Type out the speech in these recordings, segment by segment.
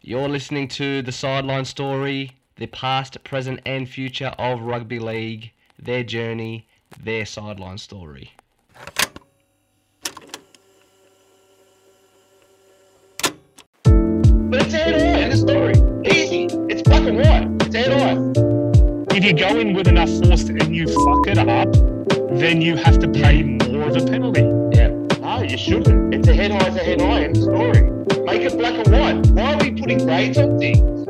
You're listening to the sideline story, the past, present, and future of rugby league, their journey, their sideline story. But it's head on in the story. Easy. It's black and white. It's head on. if you go in with enough force and you fuck it up, then you have to pay more of a penalty. Yeah. No, you shouldn't. It's a head high, it's a head high in the story. Make it black and white. Why are we putting grades on things?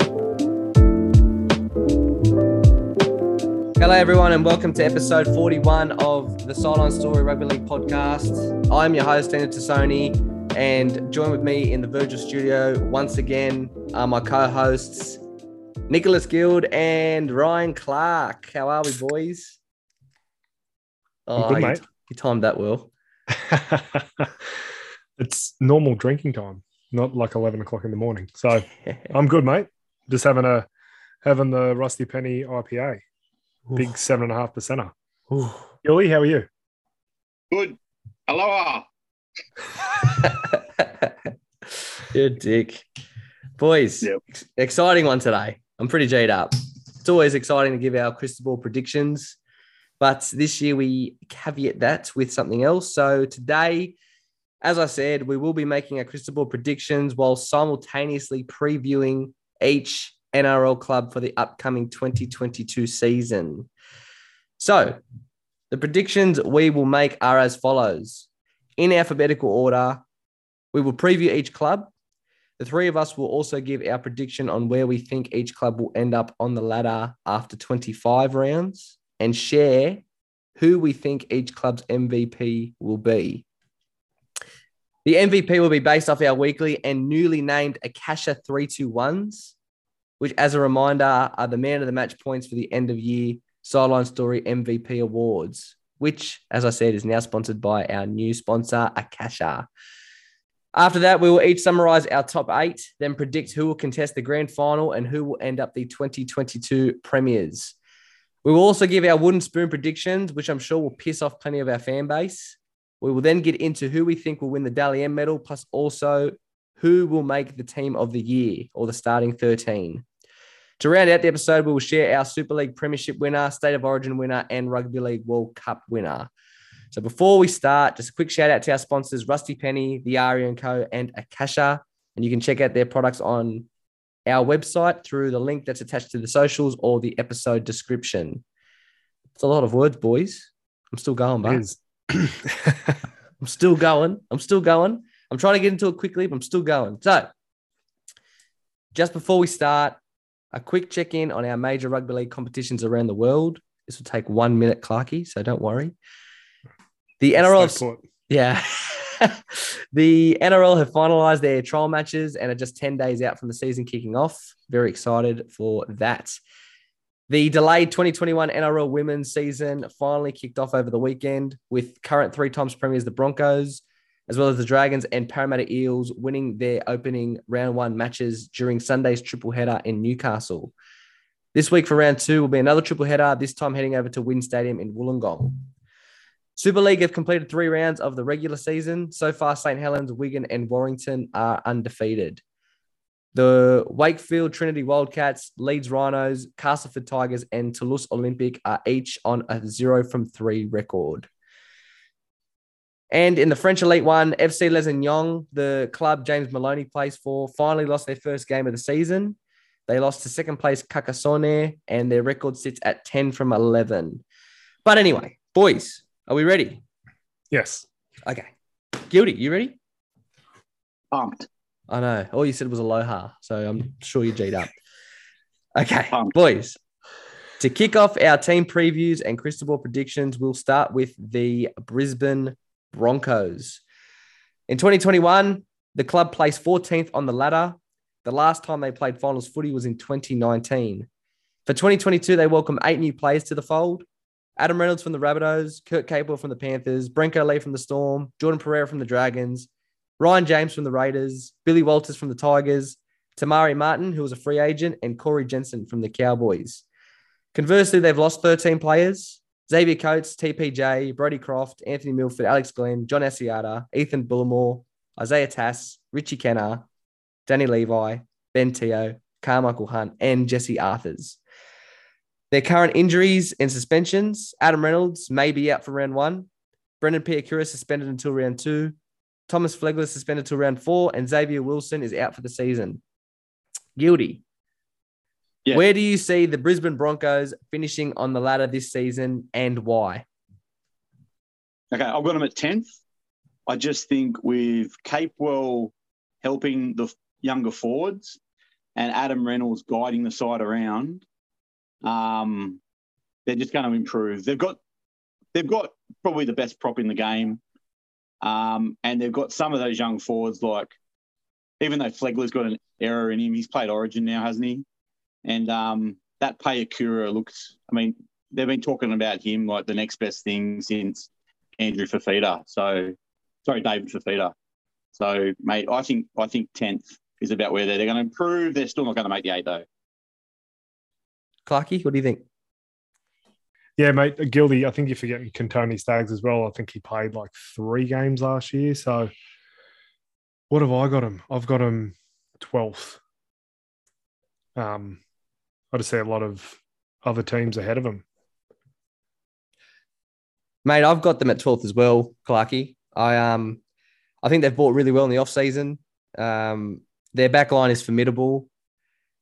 Hello, everyone, and welcome to episode 41 of the Sideline Story Rugby League podcast. I'm your host, Daniel Tassone, and join with me in the Virgil studio once again are my co hosts, Nicholas Guild and Ryan Clarke. How are we, boys? I'm good, oh, you- You timed that well. it's normal drinking time, not like eleven o'clock in the morning. So I'm good, mate. Just having a having the Rusty Penny IPA, big seven and a half percenter. Ooh. Gilly, how are you? Good. Aloha. You're dick. Boys, Yep. exciting one today. I'm pretty G'd up. It's always exciting to give our crystal ball predictions, but this year we caveat that with something else. So today, as I said, we will be making our crystal ball predictions while simultaneously previewing each NRL club for the upcoming 2022 season. So the predictions we will make are as follows in alphabetical order. We will preview each club. The three of us will also give our prediction on where we think each club will end up on the ladder after 25 rounds and share who we think each club's MVP will be. The MVP will be based off our weekly and newly named Akasha 321s, which, as a reminder, are the man of the match points for the end of year Sideline Story MVP Awards, which, as I said, is now sponsored by our new sponsor, Akasha. After that, we will each summarize our top eight, then predict who will contest the grand final and who will end up the 2022 premiers. We will also give our wooden spoon predictions, which I'm sure will piss off plenty of our fan base. We will then get into who we think will win the Dally M medal, plus also who will make the team of the year or the starting 13. To round out the episode, we will share our Super League Premiership winner, State of Origin winner, and Rugby League World Cup winner. So before we start, just a quick shout out to our sponsors, Rusty Penny, The Aria and Co, and Akasha. And you can check out their products on our website through the link that's attached to the socials or the episode description. It's a lot of words, boys. I'm still going, but. I'm still going. I'm still going. I'm trying to get into it quickly, but I'm still going. So, just before we start, a quick check in on our major rugby league competitions around the world. This will take one minute, Clarky, so don't worry. The NRL, have- yeah. the NRL have finalized their trial matches and are just 10 days out from the season kicking off. Very excited for that. The delayed 2021 NRL women's season finally kicked off over the weekend with current three times premiers, the Broncos, as well as the Dragons and Parramatta Eels winning their opening round one matches during Sunday's triple header in Newcastle. This week for round two will be another triple header, this time heading over to WIN Stadium in Wollongong. Super League have completed three rounds of the regular season. So far, St. Helens, Wigan, and Warrington are undefeated. The Wakefield Trinity Wildcats, Leeds Rhinos, Castleford Tigers, and Toulouse Olympique are each on a zero from three record. And in the French Elite One, FC Lézignan, the club James Maloney plays for, finally lost their first game of the season. They lost to second place Carcassonne, and their record sits at 10 from 11. But anyway, boys, are we ready? Yes. Okay. Guilty, you ready? Pumped. I know. All you said was aloha, so I'm sure you G'd up. Okay, boys. To kick off our team previews and crystal ball predictions, we'll start with the Brisbane Broncos. In 2021, the club placed 14th on the ladder. The last time they played finals footy was in 2019. For 2022, they welcome eight new players to the fold. Adam Reynolds from the Rabbitohs, Kurt Capewell from the Panthers, Brenko Lee from the Storm, Jordan Pereira from the Dragons, Ryan James from the Raiders, Billy Walters from the Tigers, Te Maire Martin, who was a free agent, and Corey Jensen from the Cowboys. Conversely, they've lost 13 players. Xavier Coates, TPJ, Brodie Croft, Anthony Milford, Alex Glenn, John Asiata, Ethan Bullimore, Isaiah Tass, Richie Kennar, Danny Levi, Ben Teo, Carmichael Hunt, and Jesse Arthurs. Their current injuries and suspensions Adam Reynolds may be out for round one. Brendan Piakura suspended until round two. Thomas Flegler suspended until round four. And Xavier Willison is out for the season. Guilty. Yeah. Where do you see the Brisbane Broncos finishing on the ladder this season and why? Okay, I've got them at 10th. I just think with Capewell helping the younger forwards and Adam Reynolds guiding the side around, um, they're just going to improve. They've got they've got probably the best prop in the game, um, and they've got some of those young forwards like even though Flegler's got an error in him, he's played Origin now, hasn't he? And um, that Piakura looks. I mean, they've been talking about him like the next best thing since Andrew Fifita. So, sorry, David Fifita. So, mate, I think I think tenth is about where they're, they're going to improve. They're still not going to make the eight though. Clarky, what do you think? Yeah, mate, Gildy. I think you're forgetting Kotoni Staggs as well. I think he played like three games last year. So, what have I got him? I've got him 12th. Um, I just see a lot of other teams ahead of him. Mate, I've got them at 12th as well, Clarky. I um I think they've bought really well in the off season. Um, their back line is formidable.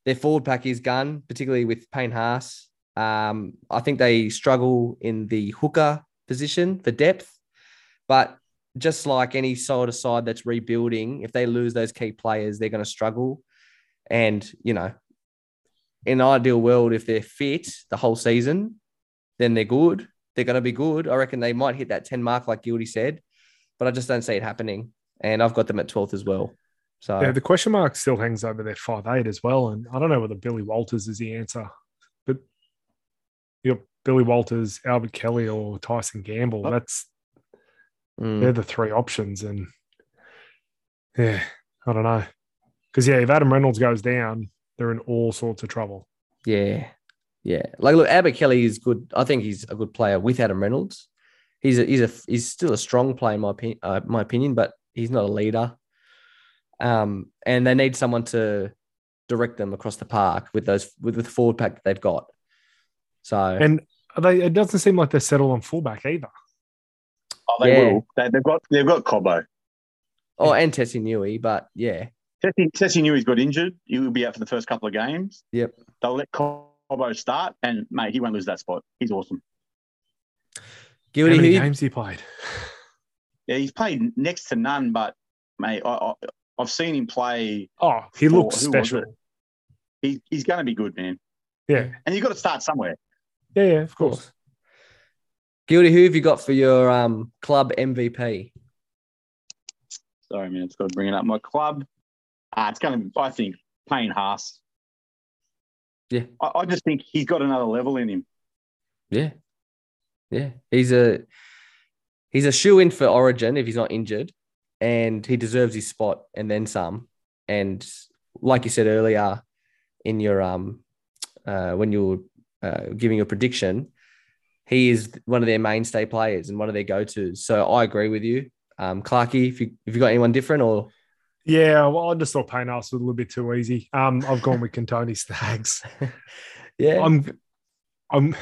Their forward pack is gun, particularly with Payne Haas. Um, I think they struggle in the hooker position for depth, but just like any sort of side that's rebuilding, if they lose those key players, they're going to struggle. And you know, in ideal world, if they're fit the whole season, then they're good. They're going to be good. I reckon they might hit that 10 mark, like Gildy said, but I just don't see it happening. And I've got them at 12th as well. So, Yeah, the question mark still hangs over their five eight as well. And I don't know whether Billy Walters is the answer, you got Billy Walters, Albert Kelly, or Tyson Gamble. Oh. That's mm, they're the three options. And yeah, I don't know. Because yeah, if Adam Reynolds goes down, they're in all sorts of trouble. yeah. Yeah. Like, look, Albert Kelly is good. I think he's a good player with Adam Reynolds. He's a, he's a, he's still a strong player, in my, opinion, uh, my opinion, but he's not a leader. Um, and they need someone to direct them across the park with those, with, with the forward pack that they've got. So, And they it doesn't seem like they're settled on fullback either. Oh, they Yeah. will. They, they've got they've got Cobbo. oh, and Tessie Newey, but yeah. Tessie, Tessie knew he's got injured. He will be out for the first couple of games. Yep. They'll let Cobbo start, and mate, he won't lose that spot. He's awesome. How Gildy, who many you- games he played? Yeah, he's played next to none, but mate, I, I, I've seen him play. Oh, he for- looks special. He, he's going to be good, man. Yeah, And you've got to start somewhere. Yeah, yeah, of Of course. course. Gildy, who have you got for your um, club MVP? Sorry, man, it's got to bring it up. My club, uh, it's going to, I think, Payne Haas. Yeah. I, I just think he's got another level in him. Yeah. Yeah. He's a he's a shoe in for Origin if he's not injured. And he deserves his spot and then some. And like you said earlier in your um uh when you were uh, giving a prediction, he is one of their mainstay players and one of their go-tos. So I agree with you. Um Clarky, if you if you got anyone different or Yeah, well, I just thought Payne was a little bit too easy. Um, I've gone with Kotoni Staggs. yeah. I'm, I'm,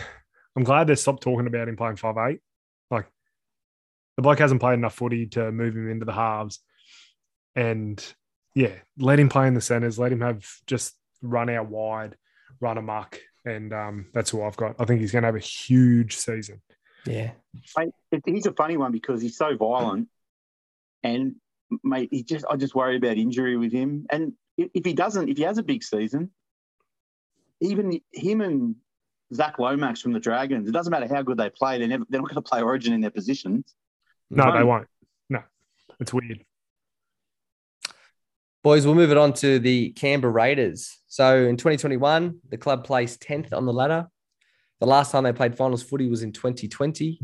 I'm glad they stopped talking about him playing five eight. Like, the bloke hasn't played enough footy to move him into the halves, and yeah, let him play in the centers. Let him have just run out wide, run amok, and um, that's who I've got. I think he's going to have a huge season. yeah. Mate, he's a funny one because he's so violent, and mate, he just I just worry about injury with him. And if, if he doesn't, if he has a big season, even him and Zach Lomax from the Dragons, it doesn't matter how good they play, they're never they're not going to play Origin in their positions. No, they won't. No, it's weird. Boys, we'll move it on to the Canberra Raiders. So in 2021, the club placed 10th on the ladder. The last time they played finals footy was in 2020.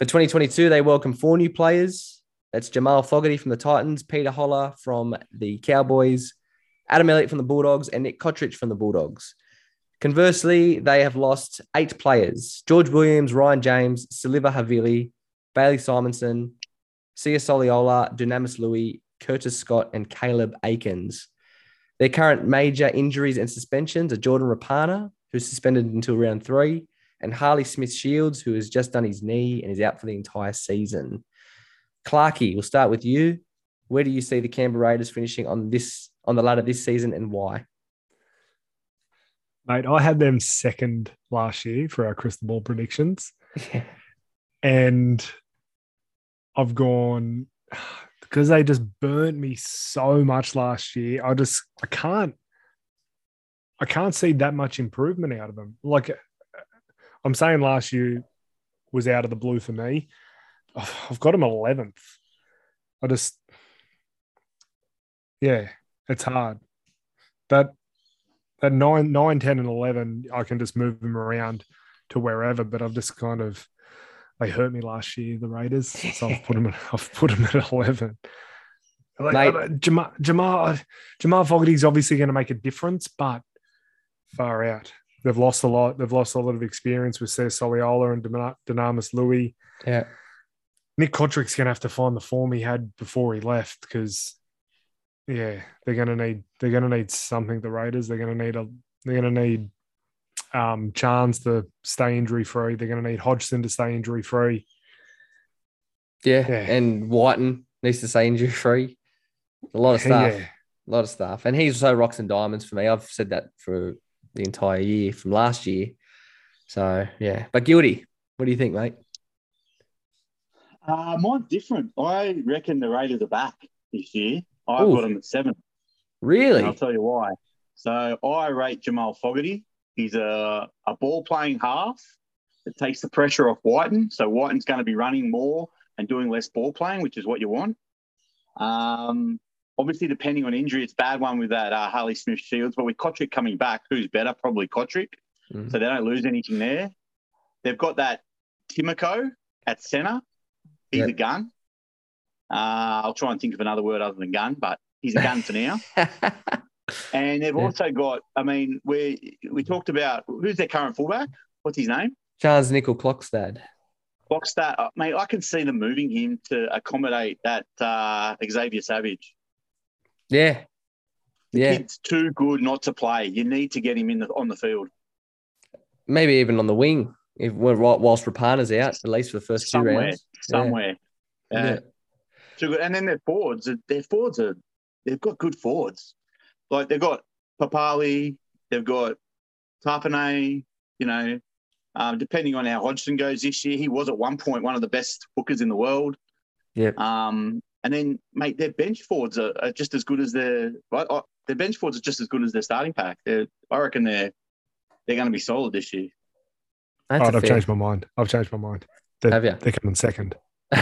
For 2022, they welcomed four new players. That's Jamal Fogarty from the Titans, Peter Hola from the Cowboys, Adam Elliott from the Bulldogs, and Nick Cotric from the Bulldogs. Conversely, they have lost eight players George Williams, Ryan James, Siliva Havili, Bailey Simonson, Sia Soliola, Dunamis Lui, Curtis Scott, and Caleb Aekins. Their current major injuries and suspensions are Jordan Rapana, who's suspended until round three, and Harley Smith Shields, who has just done his knee and is out for the entire season. Clarkey, we'll start with you. Where do you see the Canberra Raiders finishing on this on the ladder this season and why? Mate, I had them second last year for our crystal ball predictions. And I've gone because they just burnt me so much last year. I just I can't I can't see that much improvement out of them. Like I'm saying last year was out of the blue for me. I've got them 11th. I just yeah, it's hard. That that 9 9 10 and 11 I can just move them around to wherever, but I've just kind of they hurt me last year, the Raiders. So I've put them at, I've put them at eleven. Like, Mate. Jamal, Jamal, Jamal Fogarty's obviously going to make a difference, but far out. They've lost a lot. They've lost a lot of experience with Cesar Soliola and Dunamis Lui. Yeah. Nick Cotric's going to have to find the form he had before he left because, yeah, they're going to need they're going to need something. The Raiders they're going to need a they're going to need um, Chance to stay injury free. They're going to need Hodgson to stay injury free. Yeah. Yeah. And Wighton needs to stay injury free. A lot of stuff. Yeah. A lot of stuff. And he's so rocks and diamonds for me. I've said that for the entire year from last year. So yeah. But guilty. What do you think, mate? Uh, mine's different. I reckon the Raiders are back this year. I've Ooh. got them at seven. Really? And I'll tell you why. So I rate Jamal Fogarty. He's a, a ball playing half that takes the pressure off Wighton. So Wighton's going to be running more and doing less ball playing, which is what you want. Um, obviously, depending on injury, it's a bad one with that uh, Harley Smith Shields. But with Cotric coming back, who's better? Probably Cotric. Mhm. So they don't lose anything there. They've got that Timoko at centre. He's Yep. a gun. Uh, I'll try and think of another word other than gun, but he's a gun for now. And they've Yeah. also got, I mean, we we talked about who's their current fullback? What's his name? Charnze Nicoll-Klokstad. Boxstat. Uh, mate, I can see them moving him to accommodate that uh, Xavier Savage. Yeah. Yeah. Kid's too good not to play. You need to get him in the, on the field. Maybe even on the wing. If we're whilst Rapana's out, at least for the first two somewhere, rounds. somewhere. Uh, Yeah. too good. And then their forwards, their forwards are, they've got good forwards. Like they've got Papali, they've got Tapine, you know, um, depending on how Hodgson goes this year, he was at one point one of the best hookers in the world. Yep. Um, and then, mate, their bench forwards are, are just as good as their I- I- their bench forwards are just as good as their starting pack. They're, I reckon they're they're going to be solid this year. That's Oh, a I've fair- changed my mind. I've changed my mind. They're, Have you? they're coming second.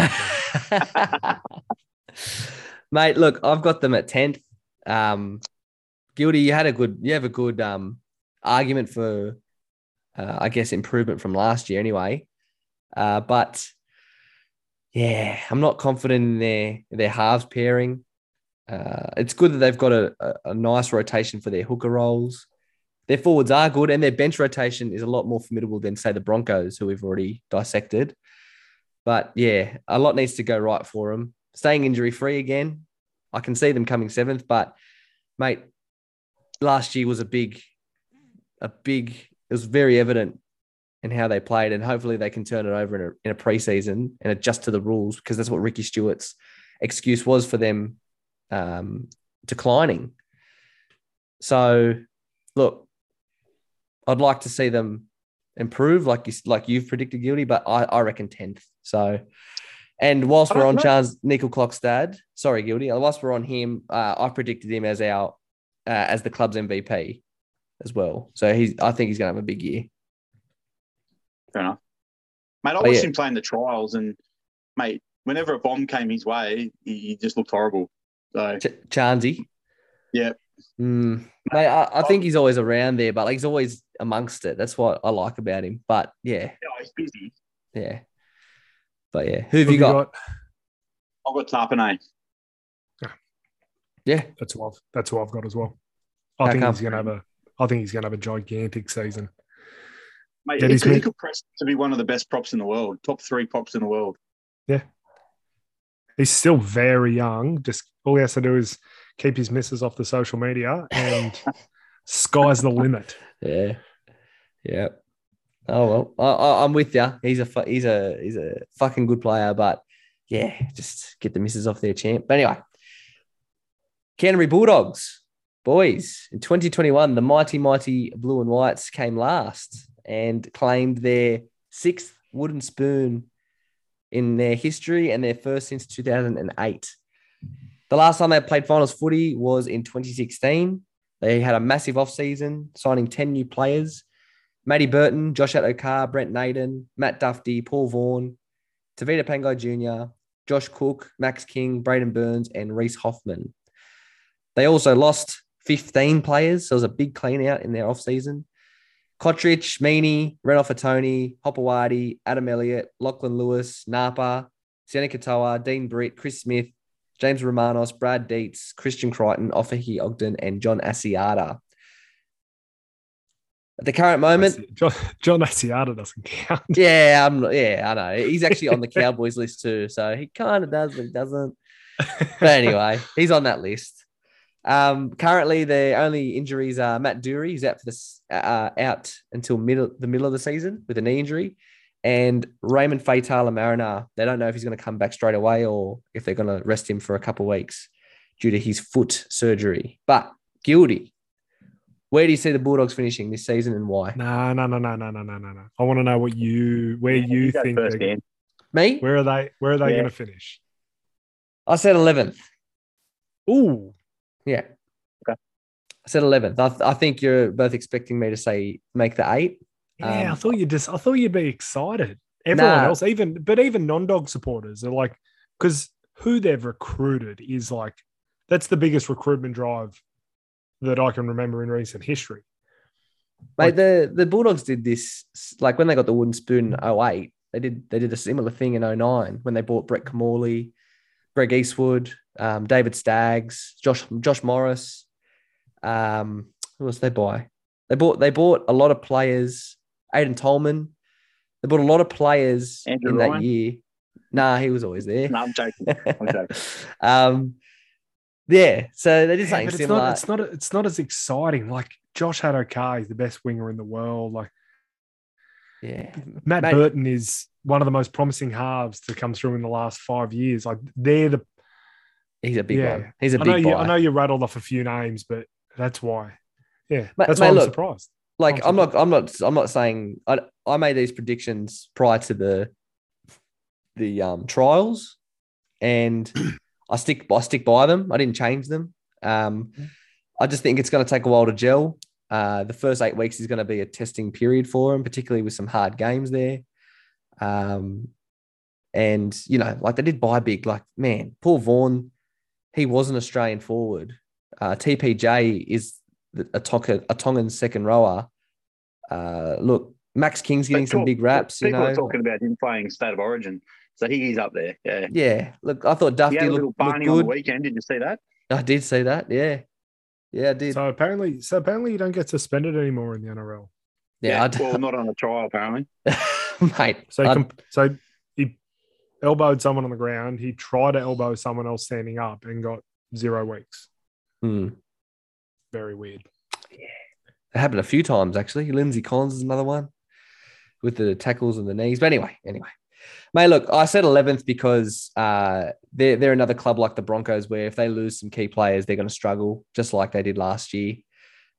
Mate, look, I've got them at 10th. Um, Guilty, you had a good, you have a good um, argument for, uh, I guess, improvement from last year anyway. Uh, but yeah, I'm not confident in their, their halves pairing. Uh, it's good that they've got a, a, a nice rotation for their hooker roles. Their forwards are good, and their bench rotation is a lot more formidable than, say, the Broncos, who we've already dissected. But yeah, a lot needs to go right for them. Staying injury free again, I can see them coming seventh. But mate, last year was a big, a big. It was very evident in how they played, and hopefully they can turn it over in a in a preseason and adjust to the rules because that's what Ricky Stuart's excuse was for them um, declining. So, look, I'd like to see them improve, like you like you've predicted, guilty, but I, I reckon tenth. So, and whilst we're on know. Charnze Nicoll-Klokstad, sorry, guilty. Whilst we're on him, uh, I predicted him as our uh, as the club's MVP as well. So he's I think he's going to have a big year. Fair enough. Mate, I watched yeah. him playing the trials, and mate, whenever a bomb came his way, he, he just looked horrible. So Ch- Charnze. Yeah. Mm, mate, I, I think he's always around there, but like he's always amongst it. That's what I like about him. But yeah, yeah, he's busy. yeah. But yeah, who have you got? I've got Tapine. Yeah, That's who I've that's who I've got as well. I How think come? he's gonna have a I think he's gonna have a gigantic season. Mate, Get he his could, he mate. could press to be one of the best props in the world, top three props in the world. Yeah, he's still very young. Just all he has to do is keep his misses off the social media, and sky's the limit. Yeah, yeah. Oh well, I, I, I'm with you. He's a he's a he's a fucking good player, but yeah, just get the misses off their champ. But anyway, Canterbury Bulldogs, boys, in 2021, the mighty mighty Blue and Whites came last and claimed their sixth wooden spoon in their history and their first since 2008. The last time they played finals footy was in 2016. They had a massive off-season, signing 10 new players. Matty Burton, Josh Addo-Carr, Brent Naden, Matt Dufty, Paul Vaughan, Tevita Pangai Jr., Josh Cook, Max King, Braidon Burns, and Reese Hoffman. They also lost 15 players. So it was a big clean out in their off-season. Cotric, Meaney, Renoff Tony, Hopoate, Adam Elliott, Lachlan Lewis, Napa, Sione Katoa, Dean Britt, Chris Smith, James Romanos, Brad Dietz, Christian Crichton, Offahi Ogden, and John Asiata. At the current moment, John, John Asiata doesn't count. yeah, I'm yeah, I know. He's actually on the Cowboys list too, so he kind of does, but he doesn't. But anyway, he's on that list. Um, currently, the only injuries are Matt Doorey, who's out for this uh, out until middle the middle of the season with a knee injury, and Raymond Faitala-Mariner. They don't know if he's going to come back straight away or if they're going to rest him for a couple weeks due to his foot surgery. But Guilty, where do you see the Bulldogs finishing this season and why? No, no, no, no, no, no, no, no. I want to know what you where yeah, you, you think first, they're, me. Where are they? Where are they yeah. going to finish? I said eleventh. Ooh, yeah. Okay. I said 11th. I, th- I think you're both expecting me to say make the eight. yeah. I Um, thought you just I thought you'd be excited. Everyone Nah. else, even but even non-dog supporters are like because who they've recruited is like that's the biggest recruitment drive that I can remember in recent history. Mate, the, the Bulldogs did this like when they got the wooden spoon in 08, they did they did a similar thing in 09 when they bought Brett Kimmorley, Greg Eastwood, um, David Staggs, Josh Josh Morris. Um, who else they buy? They bought they bought a lot of players. Aiden Tolman. They bought a lot of players Andrew in that year. Nah, he was always there. No, I'm joking. I'm joking. um, yeah, so they did Yeah, something but it's similar. not it's not it's not as exciting. Like Josh Addo-Carr is the best winger in the world. Like yeah, Matt Mate. Burton is one of the most promising halves to come through in the last five years. Like they're the he's a big Yeah. one. He's a I know big you buy. I know you rattled off a few names, but that's why. Yeah, Mate- that's mate, why I'm look, surprised. like I'm I'm not I'm not I'm not saying I I made these predictions prior to the the um trials and I stick I stick by them. I didn't change them. Um I just think it's going to take a while to gel. Uh, the first eight weeks is going to be a testing period for them, particularly with some hard games there. Um, and you know, like they did buy big. Like man, Paul Vaughan, he was an Australian forward. Uh, TPJ is the- a, Tonga, a Tongan second rower. Uh, look, Max King's getting But some big raps. You People know, are talking about him playing State of Origin, so he is up there. Yeah. yeah. Look, I thought He Dufty had a looked, little looked barney on the weekend. Did you see that? I did see that. Yeah, yeah, I did. So apparently, so apparently you don't get suspended anymore in the NRL. yeah, I d- well, not on a trial apparently. mate. So com- so he elbowed someone on the ground. He tried to elbow someone else standing up and got zero weeks. hmm. Very weird. It happened a few times actually. Lindsay Collins is another one with the tackles and the knees. But anyway, anyway. Mate, look, I said 11th because uh, they're, they're another club like the Broncos where if they lose some key players, they're going to struggle just like they did last year.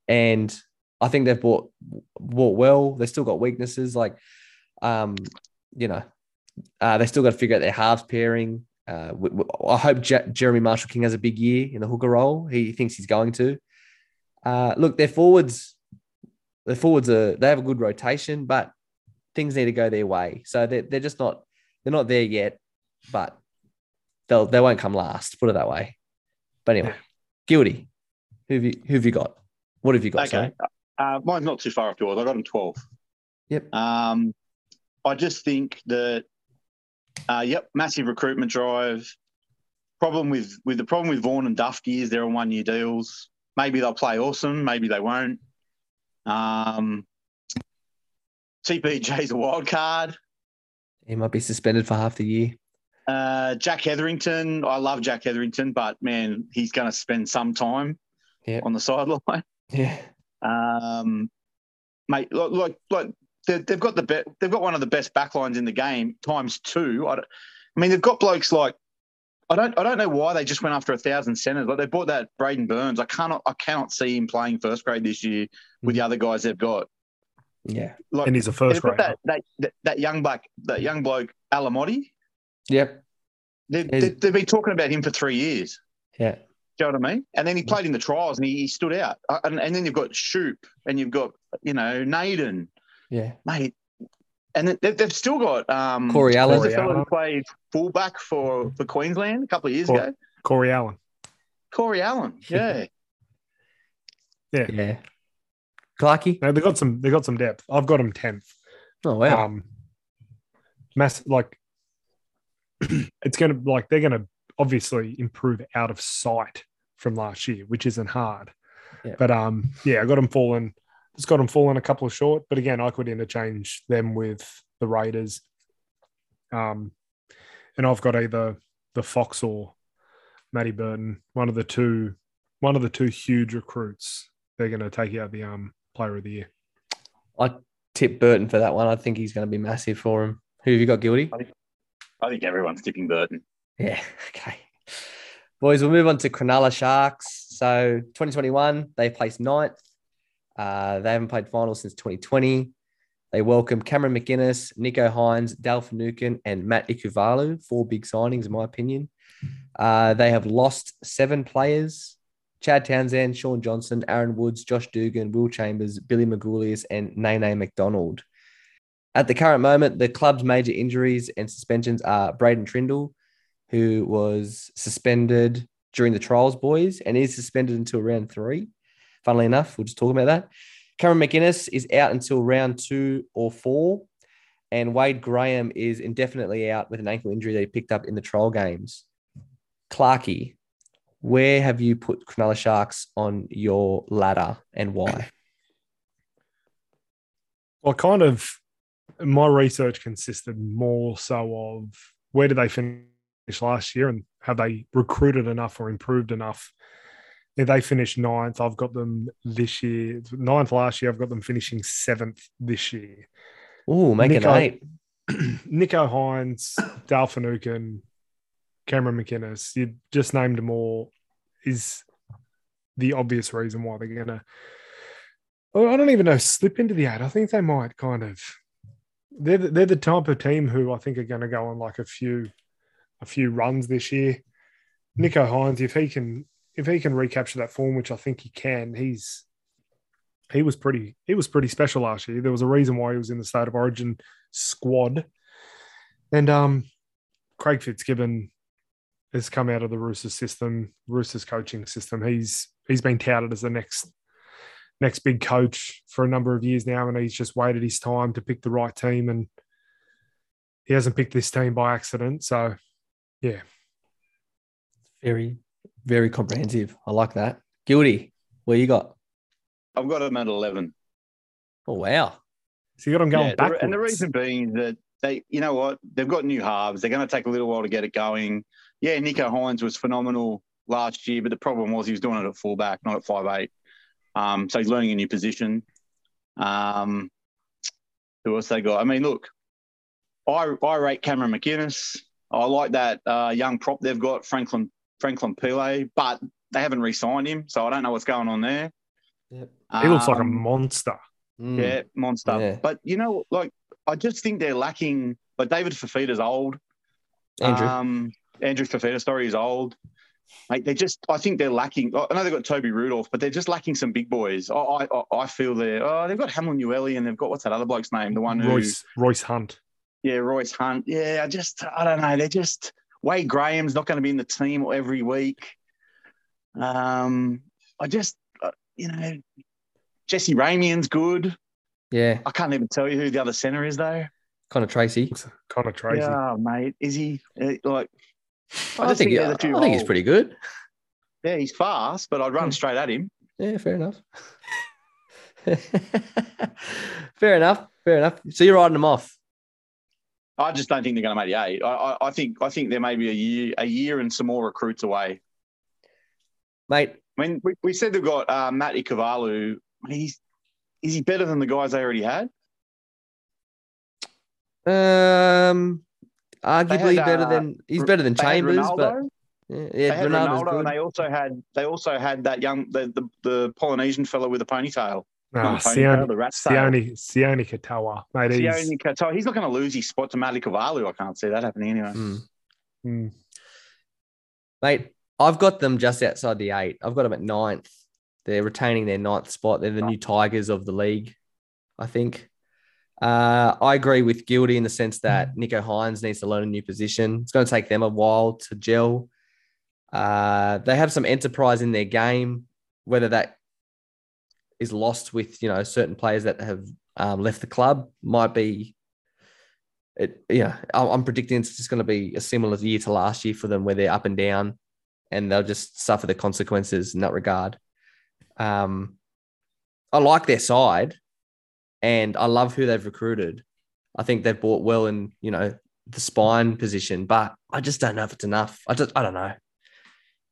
And I think they've bought, bought well. They've still got weaknesses. Like, um, you know, uh, they still got to figure out their halves pairing. Uh, w- w- I hope Je- Jeremy Marshall King has a big year in the hooker role. He thinks he's going to. Uh, look, their forwards, the forwards are they have a good rotation, but things need to go their way. So they're, they're just not they're not there yet, but they'll they won't come last. Put it that way. But anyway, guilty. Who have you who have you got? What have you got? Okay. Uh, mine's not too far off yours. I got him 12. Yep. Um, I just think that, uh, yep, massive recruitment drive. Problem with with the problem with Vaughan and Dufty is they're on one year deals. Maybe they'll play awesome. Maybe they won't. Um, TPJ's a wild card. He might be suspended for half the year. Uh, Jack Hetherington, I love Jack Hetherington, but man, he's going to spend some time Yeah. on the sideline. Yeah. Um, mate, like like, like they've got the be- they've got one of the best backlines in the game times two. I, I mean, they've got blokes like I don't I don't know why they just went after a thousand centers. Like they bought that Braidon Burns. I cannot I cannot see him playing first grade this year with the other guys they've got. Yeah. Like and he's a first they've got grader. that, that that that young black that young bloke Alamoti. Yep. They've, they've, they've been talking about him for three years. Yeah. Do you know what I mean? And then he played in the trials and he, he stood out. Uh, And, and then you've got Shoop and you've got, you know, Naden, Yeah. mate. And they've, they've still got um, Corey Allen. There's a fellow Allen. who played fullback for, for Queensland a couple of years Cor- ago. Corey Allen. Corey Allen. Yeah. Yeah. Yeah. Clarky. No, they've got some. They got some depth. I've got them tenth. Oh wow. Um, mass like it's going to like they're going to obviously improve out of sight from last year, which isn't hard. Yeah. But um, yeah, I got them falling. Just got them falling a couple of short. But again, I could interchange them with the Raiders. Um, and I've got either the Fox or Matty Burton, one of the two, one of the two huge recruits. They're going to take out the um player of the year. I tip Burton for that one. I think he's going to be massive for him. Who have you got, Guilty? I think everyone's tipping Burton. Yeah. Okay. Boys, we'll move on to Cronulla Sharks. So 2021, they placed ninth. Uh, they haven't played finals since 2020. They welcome Cameron McInnes, Nicho Hynes, Dale Finucane, and Matt Ikuvalu. Four big signings, in my opinion. Uh, they have lost seven players. Chad Townsend, Shaun Johnson, Aaron Woods, Josh Dugan, Will Chambers, Billy Magoulias, and Nene Macdonald. At the current moment, the club's major injuries and suspensions are Braydon Trindall, who was suspended during the trials, boys, and is suspended until round three. Funnily enough, we'll just talk about that. Cameron McInnes is out until round two or four, and Wade Graham is indefinitely out with an ankle injury that he picked up in the trial games. Clarkey, where have you put Cronulla Sharks on your ladder and why? Well, kind of my research consisted more so of where did they finish last year and have they recruited enough or improved enough? They finished ninth, I've got them this year. Ninth last year, I've got them finishing seventh this year. Oh, make Nico- eight. Nicho Hynes, Dale Finucane, Cameron McInnes, you just named them all, is the obvious reason why they're going to. I don't even know, slip into the eight. I think they might kind of. They're the, they're the type of team who I think are going to go on like a few, a few runs this year. Nicho Hynes, if he can, if he can recapture that form, which I think he can, he's he was pretty he was pretty special last year. There was a reason why he was in the state of origin squad. And um Craig Fitzgibbon has come out of the Roosters system, Roosters coaching system. He's he's been touted as the next next big coach for a number of years now, and he's just waited his time to pick the right team, and he hasn't picked this team by accident. So, yeah, Very, very comprehensive. I like that. Guilty. Where you got? I've got them at 11. Oh wow. so you got him going Yeah, the- backwards. and the reason being that they, you know what, they've got new halves. They're going to take a little while to get it going. Yeah, Nicho Hynes was phenomenal last year, but the problem was he was doing it at fullback, not at five eight. Um, so he's learning a new position. Um, who else they got? I mean, look, I I rate Cameron McInnes. I like that uh, young prop they've got, Franklin Franklin Pele, but they haven't re-signed him, so I don't know what's going on there. Yep. he looks like a Um, monster. Mm. yeah, monster. Yeah. But you know, like I just think they're lacking. Like David Fifita's old. Andrew. Um, Andrew Fifita, sorry, is old. Mate, they just. I think they're lacking. I know they've got Toby Rudolf, but they're just lacking some big boys. I I, I feel they're. Oh, they've got Hamlin-Uele and they've got what's that other bloke's name? The one who. Royce Royce Hunt. Yeah, Royce Hunt. Yeah, I just. I don't know. They're just. Wade Graham's not going to be in the team every week. Um, I just, uh, you know, Jesse Ramien's good. yeah. I can't even tell you who the other center is though. Connor Tracey. Connor Tracey. Yeah, mate. Is he uh, like? I, I, just think, think, I, I think he's pretty good. Yeah, he's fast, but I'd run Hmm. straight at him. Yeah, fair enough. fair enough. Fair enough. So you're riding them off. I just don't think they're going to make the eight. I, I, I think I think there may be a year a year and some more recruits away. Mate, I mean, we, we said they've got uh, Matt Ikuvalu. He's is he better than the guys they already had? um, arguably had, better uh, than he's better than Chambers, but Ronaldo. yeah, They Ronaldo's Ronaldo, good. and they also had they also had that young the the, the Polynesian fellow with the ponytail. Ah, Not Sione, the rat's. Sione, Sione Katoa. Mate, he's, Sione Katoa. He's not going to lose his spot to Malik Kavalu. I can't see that happening anyway. Mm. mm, Mate, I've got them just outside the eight. I've got them at ninth. They're retaining their ninth spot. They're the new Tigers of the league, I think. Uh, I agree with Gildy in the sense that Nicho Hynes needs to learn a new position. It's going to take them a while to gel. Uh, they have some enterprise in their game, whether that is lost with you know certain players that have um, left the club might be. It, yeah, I'm predicting it's just going to be a similar year to last year for them, where they're up and down, and they'll just suffer the consequences in that regard. Um, I like their side, and I love who they've recruited. I think they've bought well in you know the spine position, but I just don't know if it's enough. I just I don't know.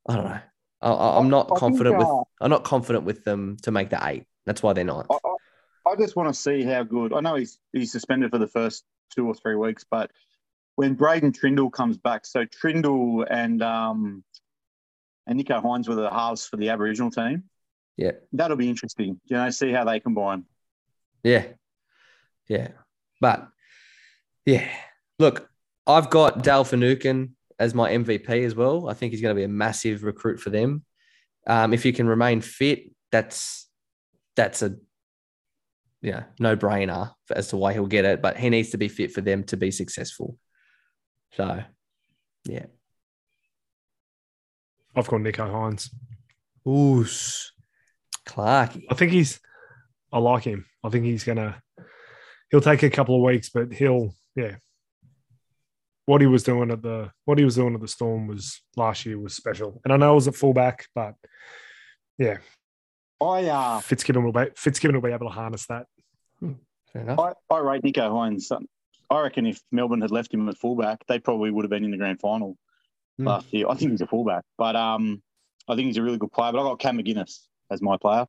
I don't know. I, I'm not I confident with uh, I'm not confident with them to make the eight. That's why they're not. I, I, I just want to see how good. I know he's he's suspended for the first two or three weeks, but when Braydon Trindall comes back, so Trindall and um and Nicho Hynes were the halves for the Aboriginal team. Yeah. That'll be interesting. You know, see how they combine. Yeah. Yeah. But yeah. Look, I've got Dale Finucane as my MVP as well. I think he's going to be a massive recruit for them. Um, if he can remain fit, that's that's a yeah, no brainer as to why he'll get it, but he needs to be fit for them to be successful. So yeah. I've got Nicho Hynes. Ooh, Clark. I think he's. I like him. I think he's gonna. He'll take a couple of weeks, but he'll. Yeah. What he was doing at the what he was doing at the Storm was last year was special, and I know it was a fullback, but yeah, I uh Fitzgibbon will be Fitzgibbon will be able to harness that. Fair enough. I, I rate Nicho Hynes. I reckon if Melbourne had left him at fullback, they probably would have been in the grand final Hmm. last year. I think he's a fullback, but um, I think he's a really good player. But I got Cam McInnes as my player.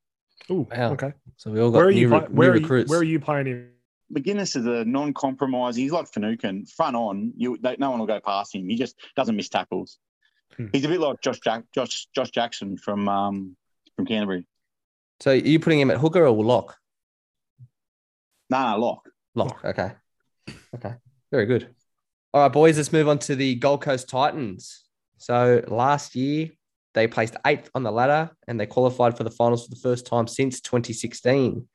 Oh, Wow. okay. So we all got Where are new, you? re- Play, new where, are you recruits. where are you playing him? McInnes is a non-compromising. He's like Finucane, front on. You, they, no one will go past him. He just doesn't miss tackles. Hmm. He's a bit like Josh Jack, Josh Josh Jackson from um from Canterbury. So are you putting him at hooker or lock? Nah, nah, lock. Lock. Okay. Okay. Very good. All right, boys, let's move on to the Gold Coast Titans. So last year, they placed eighth on the ladder and they qualified for the finals for the first time since 2016.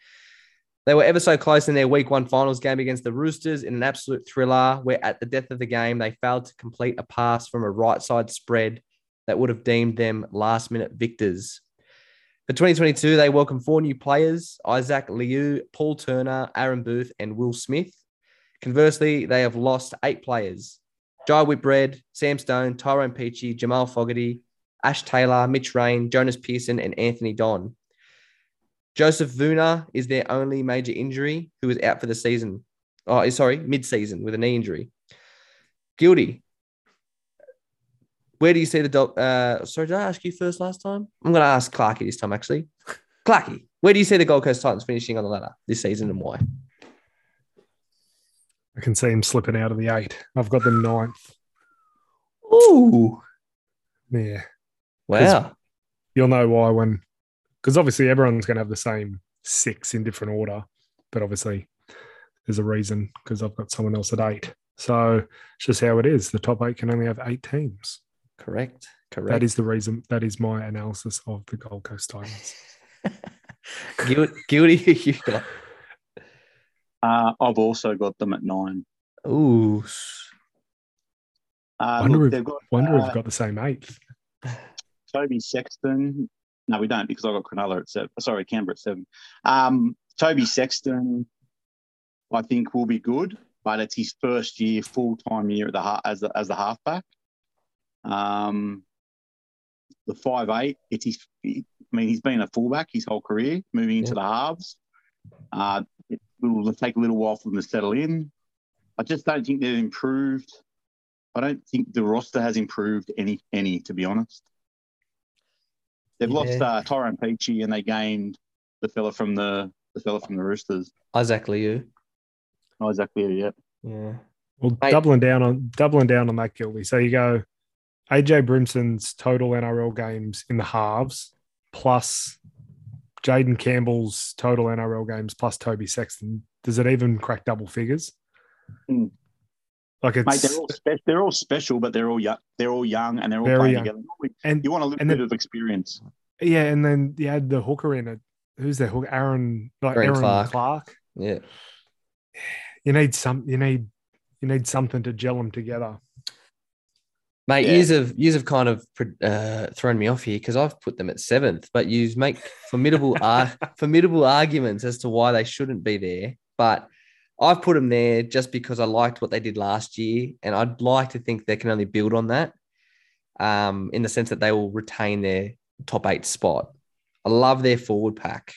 They were ever so close in their week one finals game against the Roosters in an absolute thriller, where at the death of the game, they failed to complete a pass from a right side spread that would have deemed them last minute victors. For 2022, they welcomed four new players Isaac Liu, Paul Turner, Aaron Booth, and Will Smith. Conversely, they have lost eight players Jai Whitbread, Sam Stone, Tyrone Peachey, Jamal Fogarty, Ash Taylor, Mitch Rein, Jonas Pearson, and Anthony Don. Joseph Vuna is their only major injury, who is out for the season. Oh, sorry, mid season with a knee injury. Guilty. Where do you see the dog? Uh, sorry, did I ask you first last time? I'm going to ask Clarky this time, actually. Clarky, where do you see the Gold Coast Titans finishing on the ladder this season and why? I can see him slipping out of the eight. I've got them ninth. Ooh, Yeah, wow. you'll know why when, because obviously everyone's going to have the same six in different order, but obviously there's a reason because I've got someone else at eight. So it's just how it is. The top eight can only have eight teams. Correct. Correct. That is the reason. That is my analysis of the Gold Coast Titans. Guil- guilty. you got. Uh, I've also got them at nine. Ooh. Uh, Wonder look, if- they've got Wonder if uh, we've got the same eighth. Toby Sexton. No, we don't because I got Cronulla at seven. Sorry, Canberra at seven. Um, Toby Sexton, I think will be good, but it's his first year, full time year at the as the, as the halfback. Um, the five eight. It's his. I mean, he's been a fullback his whole career, moving into Yeah. the halves. Uh, it will take a little while for him to settle in. I just don't think they've improved. I don't think the roster has improved any any to be honest. They've lost Yeah. uh, Tyrone Peachey and they gained the fella from the the fella from the Roosters. Isaac Liu. Not exactly yet. Yeah. Well, Mate. doubling down on doubling down on that, Gilby. So you go AJ Brimson's total NRL games in the halves plus Jayden Campbell's total NRL games plus Toby Sexton. Does it even crack double figures? Hmm. Like it's Mate, they're all spe- they're all special, but they're all young. They're all young and they're all playing young. together. and You want a little and bit then- of experience. yeah, and then you had the hooker in it. Who's the hooker? Erin like Erin Erin Clark. Clark. Yeah. You need some. You need you need something to gel them together. Mate, Yeah. years of years have kind of uh, thrown me off here because I've put them at seventh, but you make formidable ar- formidable arguments as to why they shouldn't be there. But I've put them there just because I liked what they did last year, and I'd like to think they can only build on that, um, in the sense that they will retain their top eight spot. I love their forward pack.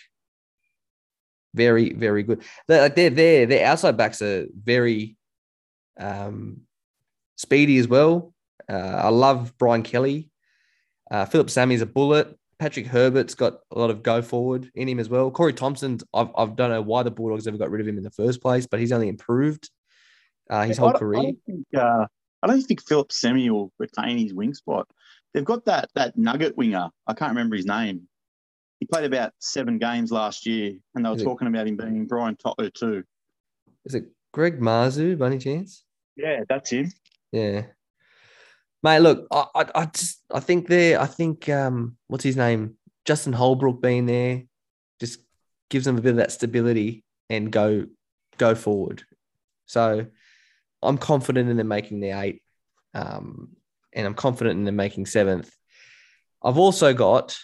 Very, very good. They're like they're there. Their outside backs are very um, speedy as well. Uh, I love Brian Kelly. Uh, Phillip Sami's a bullet. Patrick Herbert's got a lot of go forward in him as well. Corey Thompson's, I've, I don't know why the Bulldogs ever got rid of him in the first place, but he's only improved uh, his I whole I career. don't think, uh, I don't think Phillip Sami will retain his wing spot. They've got that that nugget winger. I can't remember his name. He played about seven games last year, and they were Is it- talking about him being Brian Totler too. Is it Greg Marzhew by any chance? Yeah, that's him. Yeah. Mate, look, I, I, I just I think there, I think um what's his name? Justin Holbrook being there just gives them a bit of that stability and go go forward. So I'm confident in them making the eight. Um, and I'm confident in them making seventh. I've also got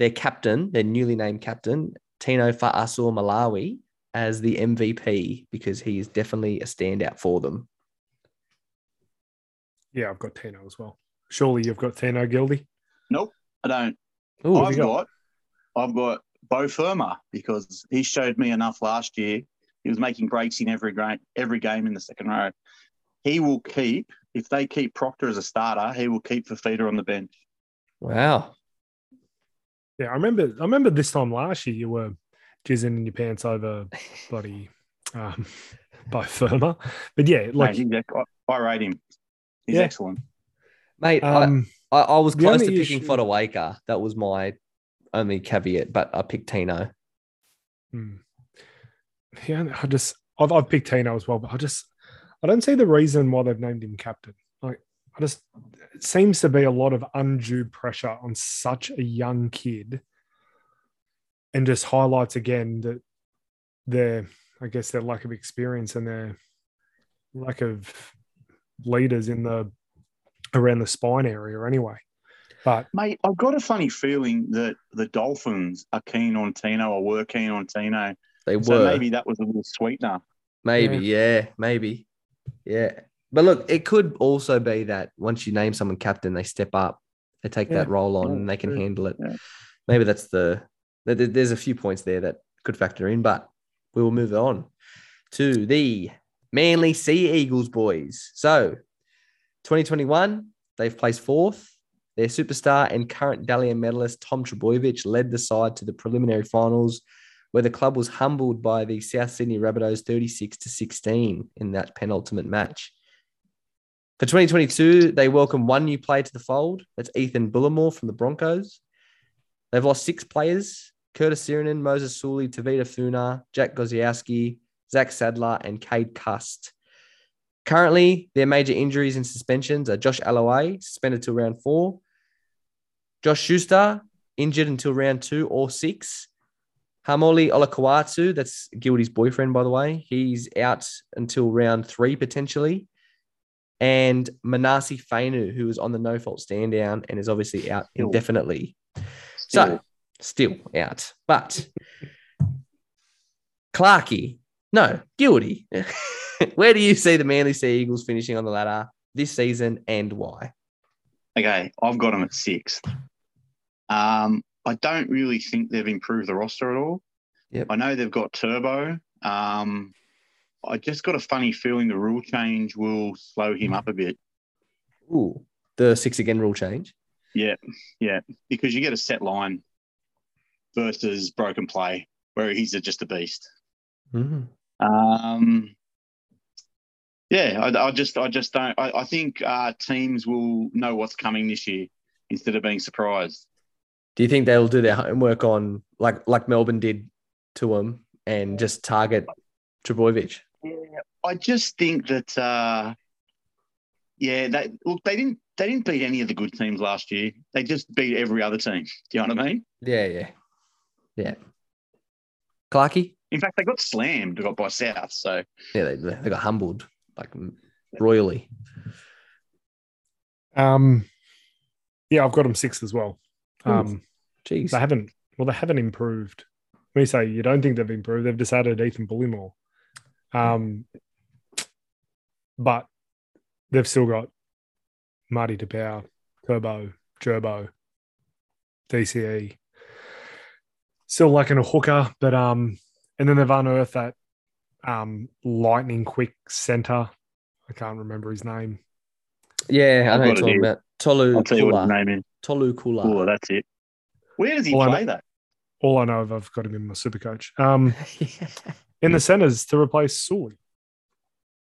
their captain, their newly named captain, Tino Fa'asuamaleaui, as the MVP because he is definitely a standout for them. Yeah, I've got Tino as well. Surely you've got Tino Gildy. Nope, I don't. Ooh, I've you got, I've got Beau Fermor because he showed me enough last year. He was making breaks in every game, every game in the second row. He will keep if they keep Proctor as a starter. He will keep Fifita on the bench. wow. Yeah, I remember. I remember this time last year you were jizzing in your pants over bloody um, Beau Fermor. But yeah, like Mate, he's ex- I, I rate him. He's Yeah. excellent. Mate, I, um, I, I was close to picking issue- Fodawaker. That was my only caveat, but I picked Tino. hmm. yeah, I just I've, I've picked Tino as well, but I just I don't see the reason why they've named him captain. Like I just it seems to be a lot of undue pressure on such a young kid, and just highlights again that their I guess their lack of experience and their lack of leaders in the around the spine area anyway. But Mate, I've got a funny feeling that the Dolphins are keen on Tino or were keen on Tino. They So were maybe that was a little sweetener. maybe, yeah. maybe, yeah. But look, it could also be that once you name someone captain, they step up, they take Yeah. that role on, Yeah, and they can true. handle it. Yeah. Maybe that's the. there- there- There's a few points there that could factor in, but we will move on to the Manly Sea Eagles boys. So, 2021, they've placed fourth. Their superstar and current Dally M medalist Tom Trbojevic led the side to the preliminary finals, where the club was humbled by the South Sydney Rabbitohs 36 to 16 in that penultimate match. For 2022, they welcome one new player to the fold. That's Ethan Bullemor from the Broncos. They've lost six players Curtis Sironen, Moses Suli, Tavita Funa, Jack Gosiewski, Zach Sadler, and Cade Cust. Currently, their major injuries and suspensions are Josh Aloiai, suspended till round four, Josh Schuster, injured until round two or six, Haumole Olakau'atu, that's Gildy's boyfriend, by the way, he's out until round three potentially, and Manase Fainu, who is on the no fault stand down and is obviously out Still. indefinitely. Still. So, still out. But Clarkey, no, guilty. Where do you see the Manly Sea Eagles finishing on the ladder this season and why? Okay, I've got them at sixth. Um, I don't really think they've improved the roster at all. Yep. I know they've got Turbo. Um, I just got a funny feeling the rule change will slow him up a bit. Ooh, the six again rule change. Yeah, yeah, because you get a set line versus broken play where he's just a beast. Mhm. Um, yeah, I, I just, I just don't. I, I think uh, teams will know what's coming this year instead of being surprised. Do you think they'll do their homework on like like Melbourne did to them and just target Trbojevic? I just think that, uh, yeah, they look. They didn't. They didn't beat any of the good teams last year. They just beat every other team. Do you know what I mean? Yeah, yeah, yeah. Clarky? In fact, they got slammed They got by South. So Yeah, they, they got humbled like royally. Um, yeah, I've got them sixth as well. Um, Jeez. they haven't. Well, they haven't improved. When you say you don't think they've improved, they've just added Ethan Bullemor. Um, but they've still got Marty Taupau, Turbo, Gerbo, DCE. Still lacking a hooker, but um, and then they've unearthed that um lightning quick center. I can't remember his name. Yeah, I I've know you're talking about Tolu I'll tell you what his Koula. name is. Tolu Koula. Oh, that's it. Where does he Well, I play that? All I know of, I've got him in my super coach. Um, in the centers to replace Sully.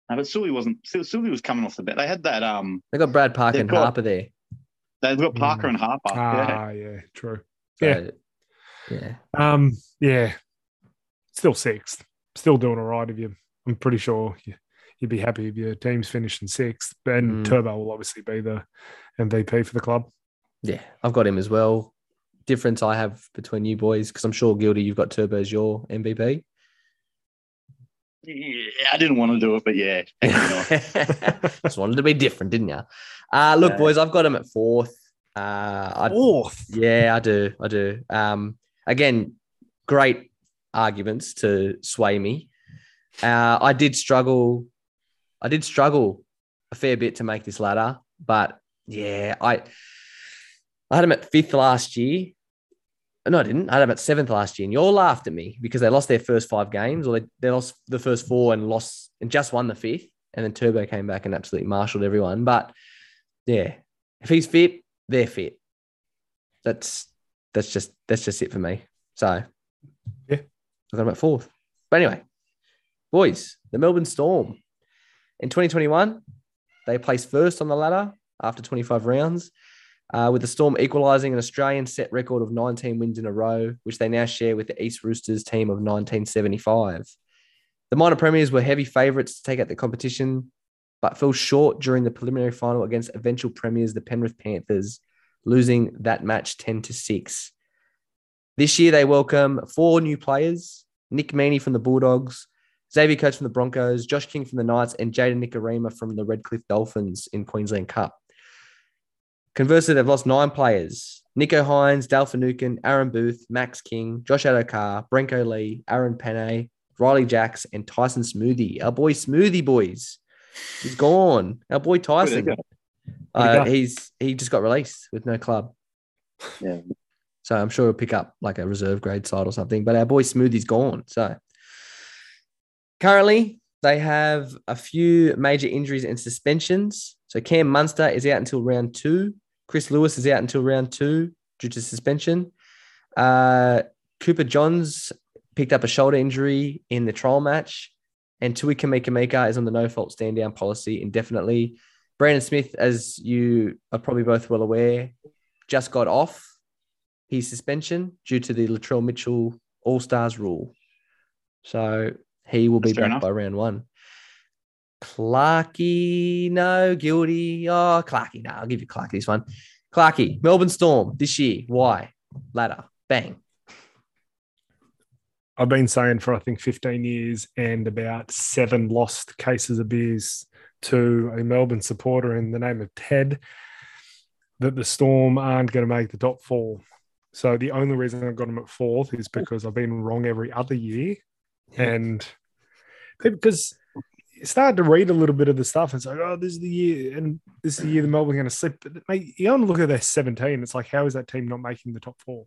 No, but Sully wasn't. Sully was coming off the bet. They had that. Um, they got Brad Parker and got- Harper there. they've got Parker Mm. and Harper. yeah. Ah, yeah, true. So, Yeah. Yeah. Um, yeah, still sixth. Still doing all right. If you, I'm pretty sure you, you'd be happy if your team's finished in sixth. And Mm. Turbo will obviously be the MVP for the club. Yeah. I've got him as well. Difference I have between you boys, because I'm sure Guilty, you've got Turbo as your MVP. Yeah, I didn't want to do it, but yeah. Just wanted to be different, didn't you? Uh, look, Yeah. boys, I've got him at fourth. Uh, I, Fourth. yeah, I do. I do. Um, again, great arguments to sway me. Uh, I did struggle. I did struggle a fair bit to make this ladder, but yeah, I I had him at fifth last year. No, I didn't. I had him at seventh last year, and you all laughed at me because they lost their first five games, or they, they lost the first four and lost and just won the fifth, and then Turbo came back and absolutely marshaled everyone. But yeah, if he's fit, they're fit. That's that's just that's just it for me. So Yeah. Got him fourth. But anyway, boys, the Melbourne Storm in 2021, they placed first on the ladder after 25 rounds, uh, with the Storm equalising an Australian set record of 19 wins in a row, which they now share with the East Roosters team of 1975. The minor premiers were heavy favourites to take out the competition, but fell short during the preliminary final against eventual premiers, the Penrith Panthers, losing that match 10 to 6. This year, they welcome four new players Nick Meaney from the Bulldogs, Xavier Coates from the Broncos, Josh King from the Knights, and Jayden Nikorima from the Redcliffe Dolphins in Queensland Cup. Conversely, they've lost nine players Nicho Hynes, Dale Finucane, Aaron Booth, Max King, Josh Addo-Carr, Brenko Lee, Aaron Pene, Riley Jacks, and Tyson Smoothy. Our boy Smoothy Boys. He's gone. Our boy Tyson. go? Where'd he Uh, he's he just got released with no club. Yeah. So I'm sure he'll pick up like a reserve grade side or something. But our boy Smoothy's gone. So currently they have a few major injuries and suspensions. So Cam Munster is out until round two. Chris Lewis is out until round two due to suspension. Uh, Cooper Johns picked up a shoulder injury in the trial match. And Tui Kamikamica is on the no fault stand down policy indefinitely. Brandon Smith, as you are probably both well aware, just got off his suspension due to the Latrell Mitchell All Stars rule. So he will be That's fair back enough. by round one. Clarky, no, guilty. Oh, Clarky, no, I'll give you Clarky this one. Clarky, Melbourne Storm this year. Why? Ladder, bang. I've been saying for I think 15 years and about seven lost cases of beers to a Melbourne supporter in the name of Ted that the Storm aren't going to make the top four. So the only reason I've got them at fourth is oh. because I've been wrong every other year. And because you start to read a little bit of the stuff and it's like, oh, this is the year, and this is the year the Melbourne are going to slip. But mate, you only look at their 17, it's like, how is that team not making the top four?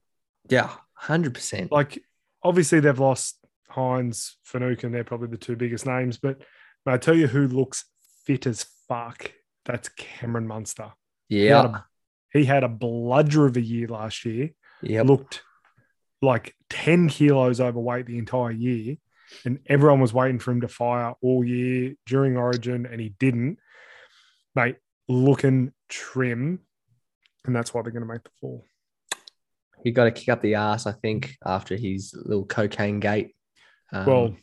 Yeah, 100%. like obviously they've lost Hynes, Finucane, they're probably the two biggest names. But mate, I tell you who looks fit as fuck. That's Cameron Munster. He had, Yeah. a, he had a bludger of a year last year. Yeah. Looked like 10 kilos overweight the entire year. And everyone was waiting for him to fire all year during Origin, and he didn't. Mate, looking trim. And that's why they're going to make the fall. He got to kick up the ass, I think, after his little cocaine gate. Um, Well,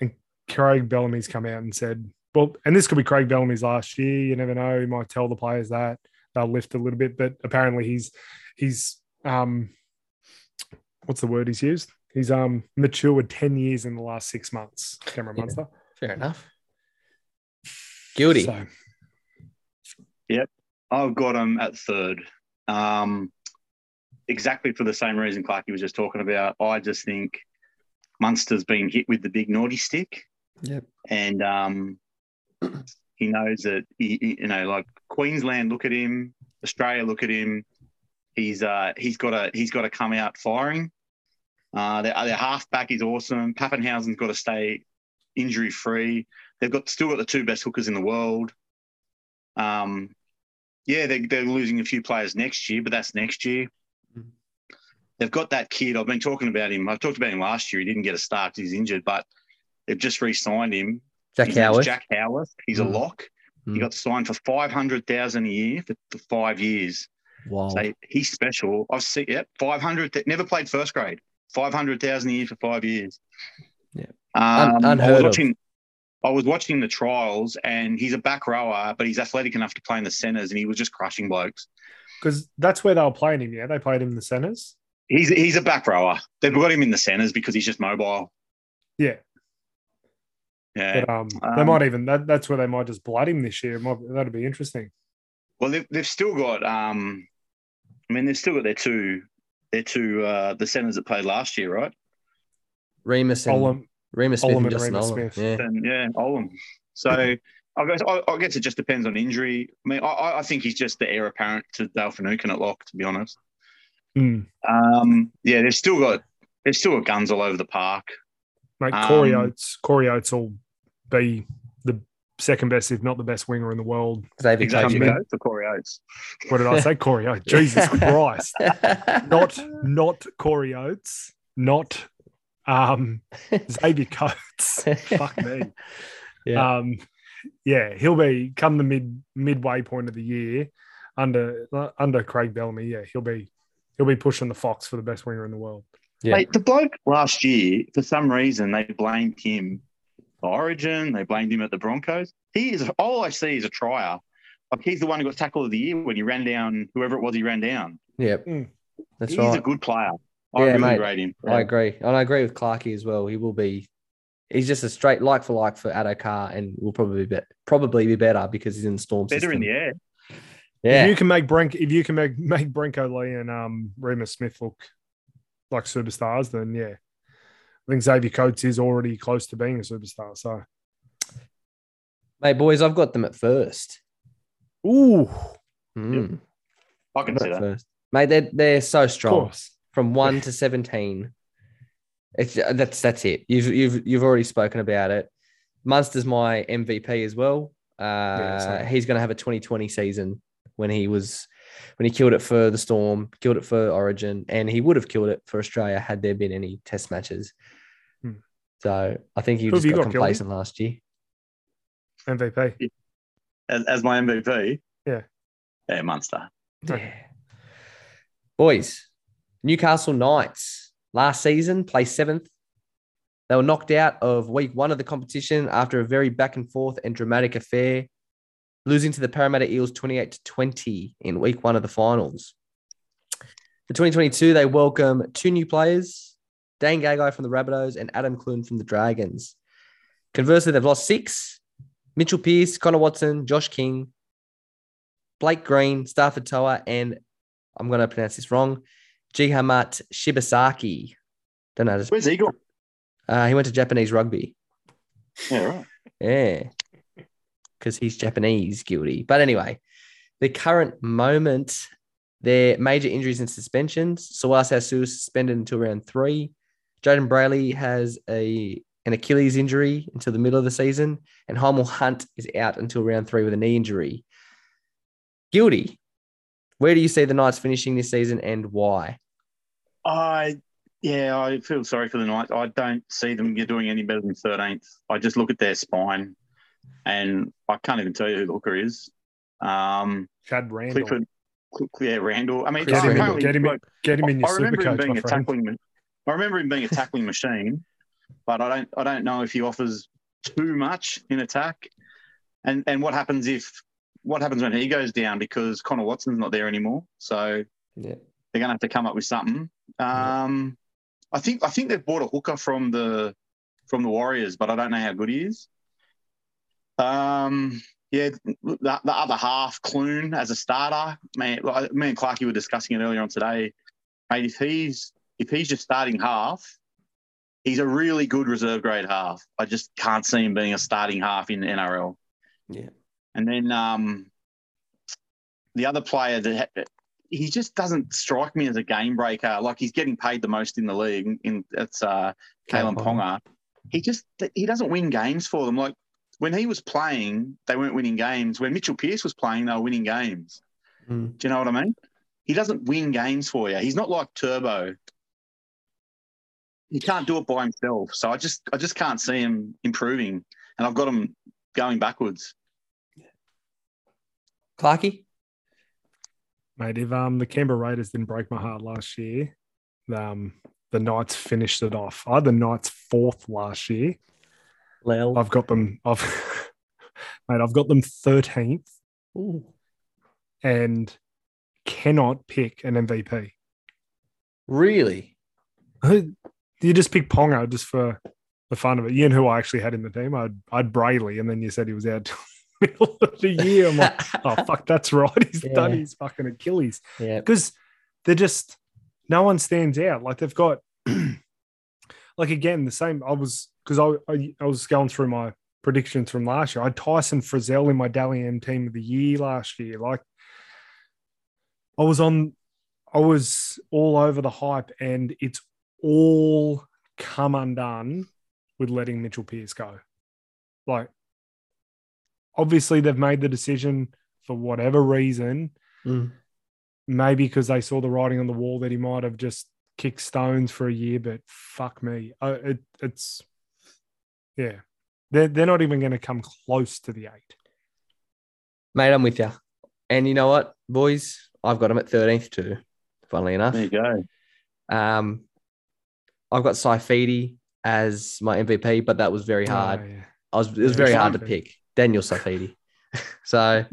and Craig Bellamy's come out and said, well, and this could be Craig Bellamy's last year. You never know. He might tell the players that they'll lift a little bit, but apparently he's he's um what's the word he's used? He's um matured 10 years in the last six months, Cameron Yeah. Munster. fair enough. Guilty. So I've got him at third. Um, exactly for the same reason Clarky was just talking about. I just think Munster's been hit with the big naughty stick. Yep. And um, he knows that, he, he- you know, like Queensland look at him, Australia look at him. He's uh, he's got to he's got to come out firing. Uh, their, their halfback is awesome. Papenhuyzen's got to stay injury free. They've got still got the two best hookers in the world. Um, yeah, they're, they're losing a few players next year, but that's next year. Mhm. They've got that kid. I've been talking about him. I talked about him last year. He didn't get a start. he's injured, but they've just re-signed him. Jack His Howard. Jack Howarth. He's Mm. a lock. Mm. He got signed for five hundred thousand a year for, for five years. Wow. So he's special. I've seen. Yep, five hundred. Never played first grade. Five hundred thousand a year for five years. Yeah. Um, Un- I unheard was of. watching. I was watching the trials, and he's a back rower, but he's athletic enough to play in the centres, and he was just crushing blokes. because that's where they were playing him. Yeah, they played him in the centers. He's he's a back rower. They've got him in the centres because he's just mobile. Yeah, Yeah. but um, they Um, might even that, that's where they might just blood him this year. Might, that'd be interesting. Well, they've, they've still got. Um, I mean, they've still got their two, their two, uh, the centres that played last year, right? Reimis and Olam, Reimis Smith Olam and and Justin Reimis Olam. Smith. Yeah. And yeah, Olam. So I guess I, I guess it just depends on injury. I mean, I, I think he's just the heir apparent to Dale Finucane at lock, to be honest. mm, Um, yeah, they've still got they've still got guns all over the park. mate, Corey Um, Oates. Corey Oates will be the second best, if not the best winger in the world. Xavier Exactly, Coates. for Corey Oates. What did I say? Corey Oates. Jesus Christ. Not not Corey Oates. Not um Xavier Coates. Fuck me. Yeah. Um, yeah, he'll be come the mid midway point of the year under under Craig Bellamy. Yeah, he'll be he'll be pushing the Fox for the best winger in the world. Yeah. Mate, the bloke last year, for some reason, they blamed him for Origin. They blamed him at the Broncos. He is all I see is a trier. Like he's the one who got tackle of the year when he ran down whoever it was. He ran down. Yep. Mm. That's he's right. He's a good player. I Yeah, really mate. rate him. I agree. And I agree with Clarkey as well. He will be he's just a straight like for like for Addo-Carr and will probably be probably be better because he's in the storm Better system. in the air. Yeah. If you can make Brink, if you can make make Brenko Lee and um Reimis Smith look like superstars, then yeah, I think Xavier Coates is already close to being a superstar. So, Mate, boys, I've got them at first. ooh, Mm. I can I've see that. first. Mate, they're they're so strong. From one to seventeen. It's that's that's it. You've you've you've already spoken about it. Munster's my MVP as well. Uh, same. he's going to have a 2020 season when he was when he killed it for the Storm, killed it for Origin, and he would have killed it for Australia had there been any Test matches. So I think he Who just you got got, Gildy? complacent last year. MVP. As, as my MVP. Yeah. Yeah, Munster. Yeah. Boys, Newcastle Knights last season placed seventh. They were knocked out of week one of the competition after a very back and forth and dramatic affair, losing to the Parramatta Eels 28 to 20 in week one of the finals. For 2022, they welcome two new players, Dane Gagai from the Rabbitohs and Adam Clune from the Dragons. Conversely, they've lost six Mitchell Pearce, Connor Watson, Josh King, Blake Green, Starford To'a, and I'm going to pronounce this wrong, Jihamat Shibasaki. Don't know. Where's he gone? uh, he went to Japanese rugby. Yeah, right. Yeah. Because he's Japanese, guilty. But anyway, the current moment, their major injuries and suspensions. Sauaso Sue suspended until round three. Jayden Brailey has a an Achilles injury until the middle of the season, and Hymel Hunt is out until round three with a knee injury. Guilty. Where do you see the Knights finishing this season and why? I yeah, I feel sorry for the Knights. I don't see them doing any better than 13th. I just look at their spine, and I can't even tell you who the hooker is. Um, Chad Randall. Clifford, Cl- yeah, Randall. I mean, Get him, in, get him, in, like, get him in your I super remember him being a friend. tackling. I remember him being a tackling machine, but I don't. I don't know if he offers too much in attack. And and what happens if what happens when he goes down because Connor Watson's not there anymore? So Yeah. they're going to have to come up with something. Um, I think I think they've bought a hooker from the from the Warriors, but I don't know how good he is. Um, yeah, the, the other half, Clune as a starter, man. Me and Clarky were discussing it earlier on today. Mate, if he's if he's just starting half, he's a really good reserve grade half. I just can't see him being a starting half in NRL. Yeah. And then um, the other player that ha- he just doesn't strike me as a game breaker. Like he's getting paid the most in the league. In it's uh, Kalyn. Ponga. He just he doesn't win games for them. Like when he was playing, they weren't winning games. When Mitchell Pearce was playing, they were winning games. Mm. Do you know what I mean? He doesn't win games for you. He's not like Turbo. He can't do it by himself. So I just I just can't see him improving. And I've got him going backwards. Clarky? Mate, if um the Canberra Raiders didn't break my heart last year, um the Knights finished it off. I had the Knights fourth last year. Lel. I've got them. I've mate, I've got them thirteenth Ooh. and cannot pick an MVP. Really? You just pick Ponga just for the fun of it. You know who I actually had in the team? I'd I'd Brailey, and then you said he was out the middle of the year. I'm like, oh fuck, that's right. He's done Yeah. his fucking Achilles. yeah. because they're just no one stands out. Like they've got like again the same. I was because I, I I was going through my predictions from last year. I had Tyson Frizell in my Dally M team of the year last year. Like I was on, I was all over the hype, and it's all come undone with letting Mitchell Pearce go. Like obviously they've made the decision for whatever reason Mm. maybe because they saw the writing on the wall that he might have just kicked stones for a year, but fuck me. Uh, it, it's, yeah. They're, they're not even going to come close to the eight. Mate, I'm with you. And you know what, boys? I've got him at 13th too, funnily enough. There you go. Um, I've got Saifiti as my MVP, but that was very oh, hard. Oh, yeah. I was it was Yeah, very hard to pick. Daniel Saifiti. so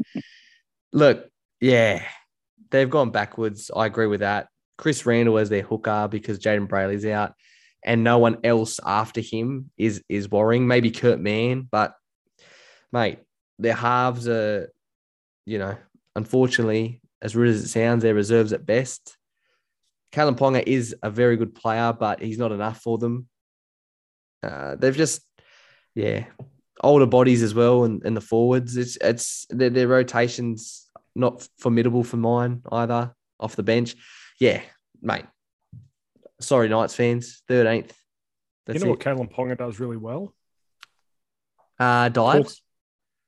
look, yeah, they've gone backwards. I agree with that. Chris Randall as their hooker because Jayden Brailey's out, and no one else after him is is worrying. Maybe Kurt Mann, but mate, their halves are, you know, unfortunately, as rude as it sounds, they're reserves at best. Callum Ponga is a very good player, but he's not enough for them. Uh, they've just, yeah, older bodies as well, and, and the forwards. It's it's their, their rotations not formidable for mine either off the bench. Yeah, mate. Sorry, Knights fans. Thirteenth. You That's know it. what Kalyn Ponga does really well? uh, dives.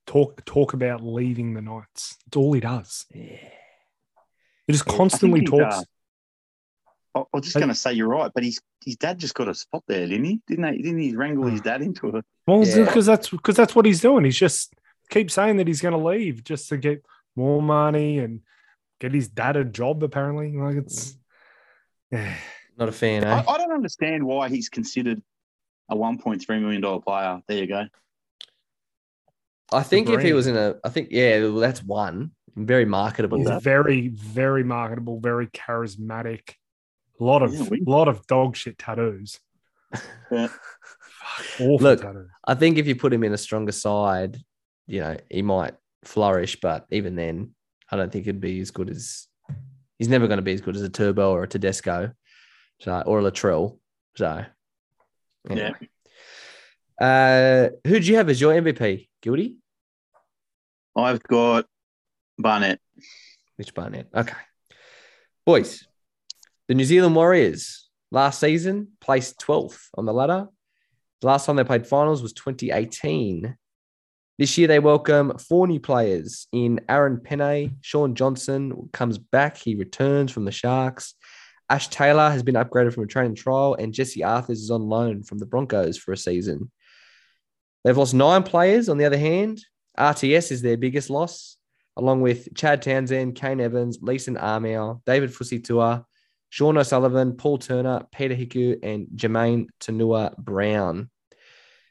Talk talk about leaving the Knights. It's all he does. Yeah. He just constantly he's, talks. uh, I I was just going to say you're right, but his his dad just got a spot there, didn't he? Didn't they? Didn't he wrangle his dad into it? Well, Yeah. because that's because that's what he's doing. He's just keep saying that he's going to leave just to get more money and get his dad a job. Apparently, like it's yeah. Not a fan, I, eh? I don't understand why he's considered a 1.3 million dollar player. There you go. I think if he was in a, I think yeah, well, that's one very marketable. He's very, very marketable, very charismatic. A lot of Yeah, we- lot of dog shit tattoos. Yeah. Awful Look, tattoos. I think if you put him in a stronger side, you know, he might flourish. But even then, I don't think it'd be as good as. He's never going to be as good as a Turbo or a Tedesco, so or a Latrell. So, anyway. Uh, who do you have as your MVP? Guilty? I've got Barnett. Which Barnett? Okay, boys. The New Zealand Warriors last season, placed 12th on the ladder. The last time they played finals was 2018. This year, they welcome four new players in Aaron Penne. Shaun Johnson comes back. He returns from the Sharks. Ash Taylor has been upgraded from a training trial, and Jesse Arthurs is on loan from the Broncos for a season. They've lost nine players, on the other hand. RTS is their biggest loss, along with Chad Townsend, Kane Evans, Leeson Armour, David Fusitua, Sean O'Sullivan, Paul Turner, Peter Hiku, and Jermaine Tanua Brown.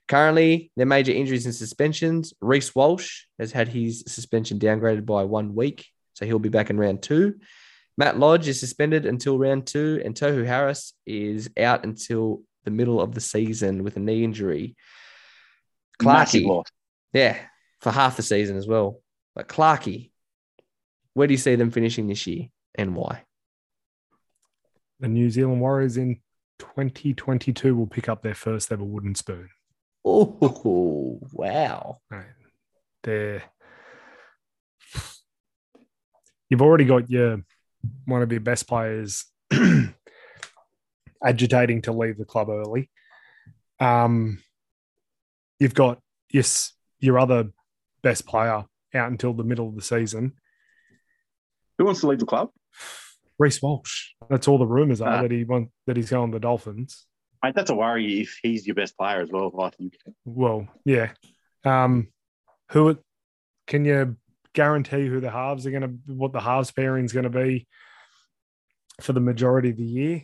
Currently, their major injuries and suspensions. Reece Walsh has had his suspension downgraded by one week, so he'll be back in round two. Matt Lodge is suspended until round two, and Tohu Harris is out until the middle of the season with a knee injury. Clarkey, yeah, for half the season as well. But Clarkey, where do you see them finishing this year and why? The New Zealand Warriors in 2022 will pick up their first ever wooden spoon. Oh, wow. Right. They're you've already got your one of your best players agitating to leave the club early. Um, you've got yes, your other best player out until the middle of the season. Who wants to leave the club? Reece Walsh. That's all the rumors are Ah. that he want that he's going to the Dolphins. Mate, that's a worry if he's your best player as well. I think. Well, yeah. Um, who can you guarantee who the halves are going to, what the halves pairing is going to be for the majority of the year?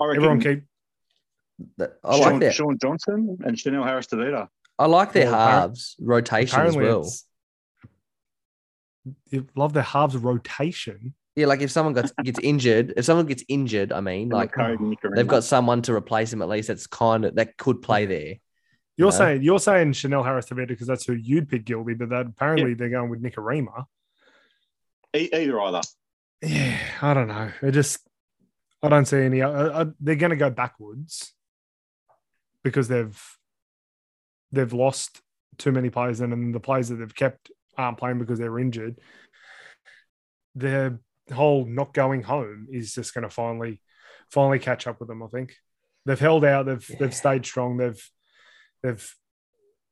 I reckon Everyone keep That- I Shaun, like that. Shaun Johnson and Chanel Harris Tavita. I like their Well, halves rotation as well. you love their halves rotation. Yeah, like if someone gets gets injured, if someone gets injured, I mean, like they've got someone to replace him at least. That's kind of that could play there. You're No. saying you're saying Chanel Harris Tavita because that's who you'd pick Gilby, but that apparently they're going with Nikorima. E- either either. Yeah, I don't know. It just I don't see any. Uh, uh, they're going to go backwards because they've they've lost too many players, and then the players that they've kept aren't playing because they're injured. Their whole not going home is just going to finally finally catch up with them. I think they've held out. They've Yeah. they've stayed strong. They've they've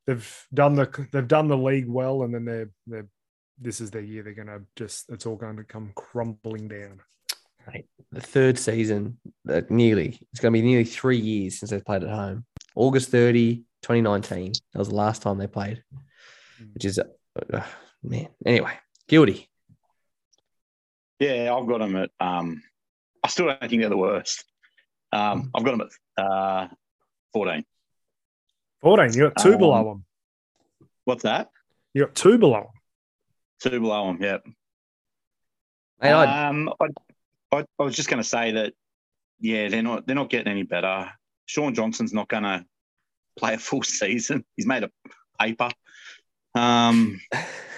they've done the they've done the league well, and then they're they're this is their year. They're going to just it's all going to come crumbling down. Right. The third season, uh, nearly it's going to be nearly three years since they've played at home. August 30, 2019. That was the last time they played, which is uh, uh, man. Anyway, guilty. Yeah, I've got them at. Um, I still don't think they're the worst. Um, I've got them at uh, fourteen. 14, you got two Um, below them. What's that? You got two below them. Two below them. Yep. Mate, I, Um, I, I, I was just going to say that. Yeah, they're not. They're not getting any better. Shaun Johnson's not going to play a full season. He's made a paper. Um,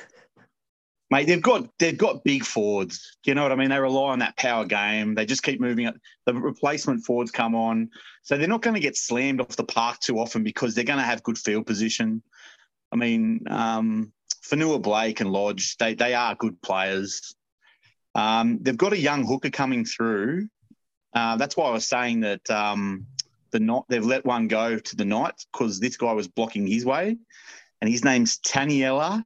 mate, they've got they've got big forwards. You know what I mean? They rely on that power game. They just keep moving it. The replacement forwards come on, so they're not going to get slammed off the park too often because they're going to have good field position. I mean, um, Fonua-Blake and Lodge, they they are good players. Um, they've got a young hooker coming through. Uh, that's why I was saying that um, the not they've let one go to the Knights because this guy was blocking his way, and his name's Taniela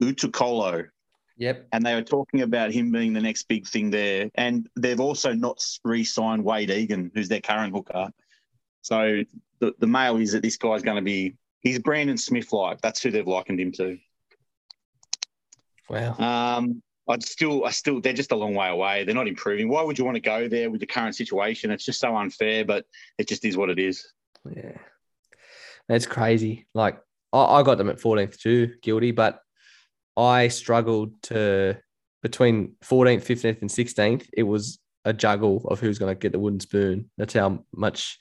Utukolo yep. and they were talking about him being the next big thing there. And they've also not re-signed Wade Egan, who's their current hooker. So the, the mail is that this guy's going to be he's Brandon Smith like. That's who they've likened him to. Wow. Um, I'd still, I still, they're just a long way away. They're not improving. Why would you want to go there with the current situation? It's just so unfair, but it just is what it is. Yeah. That's crazy. Like I, I got them at 14th too, guilty, but I struggled to between 14th, 15th, and 16th. It was a juggle of who's going to get the wooden spoon. That's how much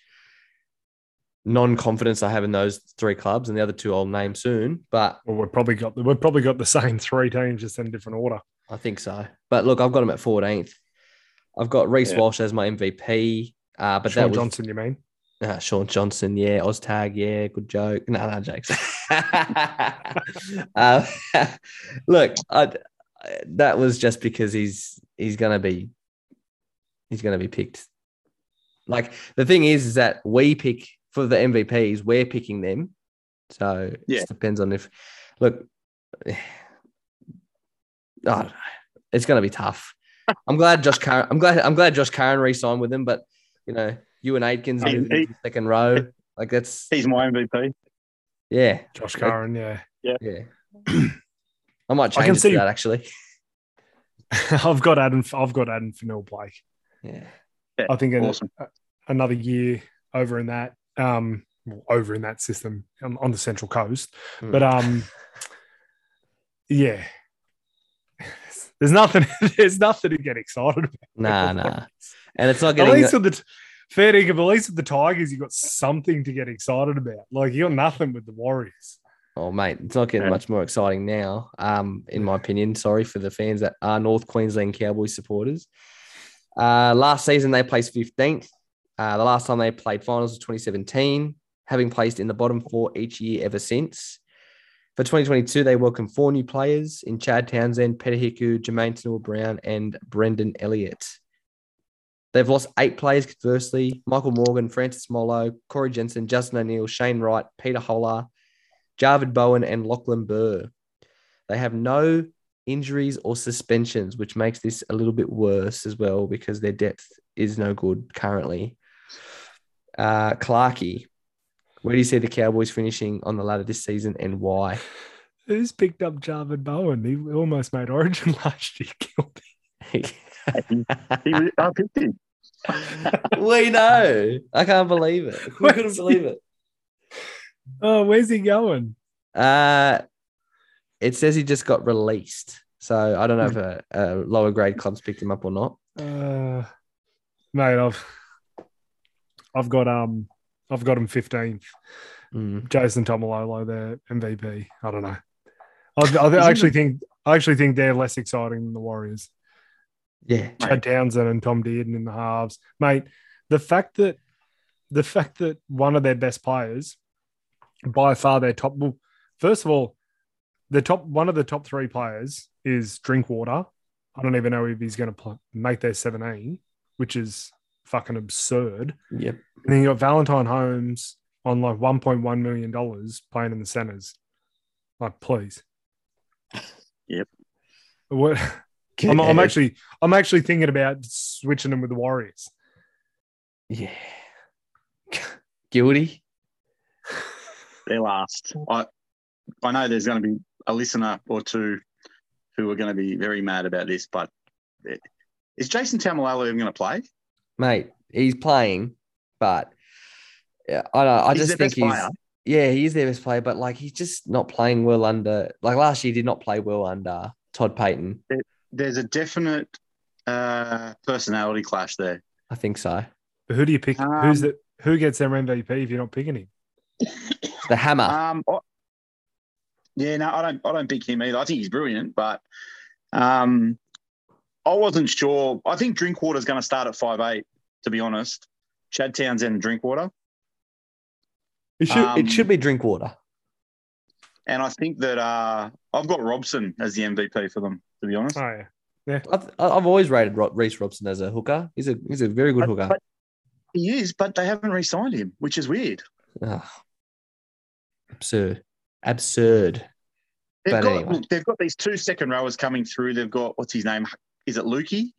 non-confidence I have in those three clubs, and the other two I'll name soon. But Well, we've probably got we've probably got the same three teams just in different order. I think so. But look, I've got them at 14th. I've got Reece Yeah. Walsh as my MVP. Uh, but Shaun that was Johnson, you mean? Uh, Shaun Johnson, yeah. Oztag, yeah. Good joke. No, no jokes. uh, look, I, that was just because he's he's gonna be he's gonna be picked Like the thing is, is that we pick for the MVPs, we're picking them. So it Yeah. just depends on if look. I don't know. It's going to be tough. I'm glad Josh. Curran, I'm glad. I'm glad Josh Curran re-signed with him. but you know, you and Aitkins He- in the he- second row. Like that's He's my MVP. Yeah, Josh Curran, yeah. yeah. I might I change can it see- to that actually. I've got Adam. I've got Addin Fonua-Blake. Yeah. I think an- Awesome. another year over in that, um, well, over in that system on, on the Central Coast. Hmm. But um, yeah, there's nothing. There's nothing to get excited about. Nah, nah. And it's not At getting. least with the fair dinkum, at least with the Tigers, you got something to get excited about. Like you got nothing with the Warriors. Oh, mate, it's not getting much more exciting now. Um, in my opinion, sorry for the fans that are North Queensland Cowboys supporters. Uh, last season they placed fifteenth. Uh, the last time they played finals was 2017, having placed in the bottom four each year ever since. For 2022, they welcomed four new players in Chad Townsend, Peter Hiku, Jamayne Taunoa-Brown, and Brendan Elliott. They've lost eight players conversely Michael Morgan, Francis Molo, Corey Jensen, Justin O'Neill, Shane Wright, Peter Hola, Javid Bowen, and Lachlan Burr. They have no injuries or suspensions, which makes this a little bit worse as well because their depth is no good currently. Uh, Clarkey, where do you see the Cowboys finishing on the ladder this season and why? Who's picked up Javid Bowen? He almost made Origin last year. Killed He, was- I picked him. We know. I can't believe it. We couldn't believe it. Oh, where's he going? Uh, it says he just got released. So I don't know if a, a lower grade club's picked him up or not. Uh, mate, I've I've got um I've got him fifteenth. Mm. Jason Taumalolo, their MVP. I don't know. I, I actually think I actually think they're less exciting than the Warriors. Yeah. Chad Townsend and Tom Dearden in the halves, mate. The fact that the fact that one of their best players, by far their top. Well, first of all, the top one of the top three players is Drinkwater. I don't even know if he's going to play, make their seventeen, which is fucking absurd. Yep. And then you got Valentine Holmes on like one point one million dollars playing in the centers. Like, please. Yep. What? I'm, I'm actually I'm actually thinking about switching them with the Warriors. Yeah. Guilty. They're last. I I know there's going to be a listener or two who are going to be very mad about this, but eh, is Jason Taumalolo even going to play? Mate, he's playing, but yeah, I don't know. I He's just think he's player. yeah, he is their best player, but like he's just not playing well under like last year he did not play well under Todd Payten. There's a definite uh, personality clash there. I think so. But who do you pick? Um, Who's the who gets their MVP if you're not picking him? The hammer. Um, I- yeah, no, I don't. I don't pick him either. I think he's brilliant, but um, I wasn't sure. I think Drinkwater's going to start at five eight. To be honest, Chad Townsend and Drinkwater, it should um, it should be drink water. and I think that uh, I've got Robson as the MVP for them. To be honest, Oh yeah, I've, I've always rated Ro- Reece Robson as a hooker. He's a he's a very good But- hooker. but he is, but they haven't re-signed him, which is weird. Ah. absurd, absurd. They've But got anyway. look, they've got these two second rowers coming through. They've got what's his name? Is it Lukey?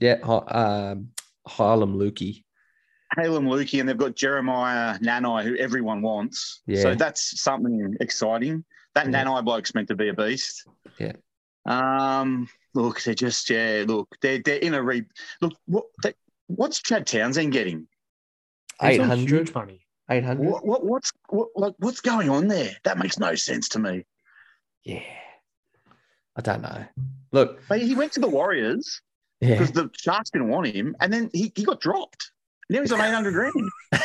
Yeah, um, Heilum Luki. Heilum Luki, and they've got Jeremiah Nanai, who everyone wants. Yeah. So that's something exciting. That Yeah. Nanai bloke's meant to be a beast. Yeah. Um. Look, they're just yeah. Look, they're they're in a re. Look, what they, what's Chad Townsend getting? He's Eight on hundred. huge money. Eight hundred. What, what what's what like what's going on there? That makes no sense to me. Yeah. I don't know. Look, But he went to the Warriors yeah. because the Sharks didn't want him, and then he, he got dropped. Now he's on eight hundred grand.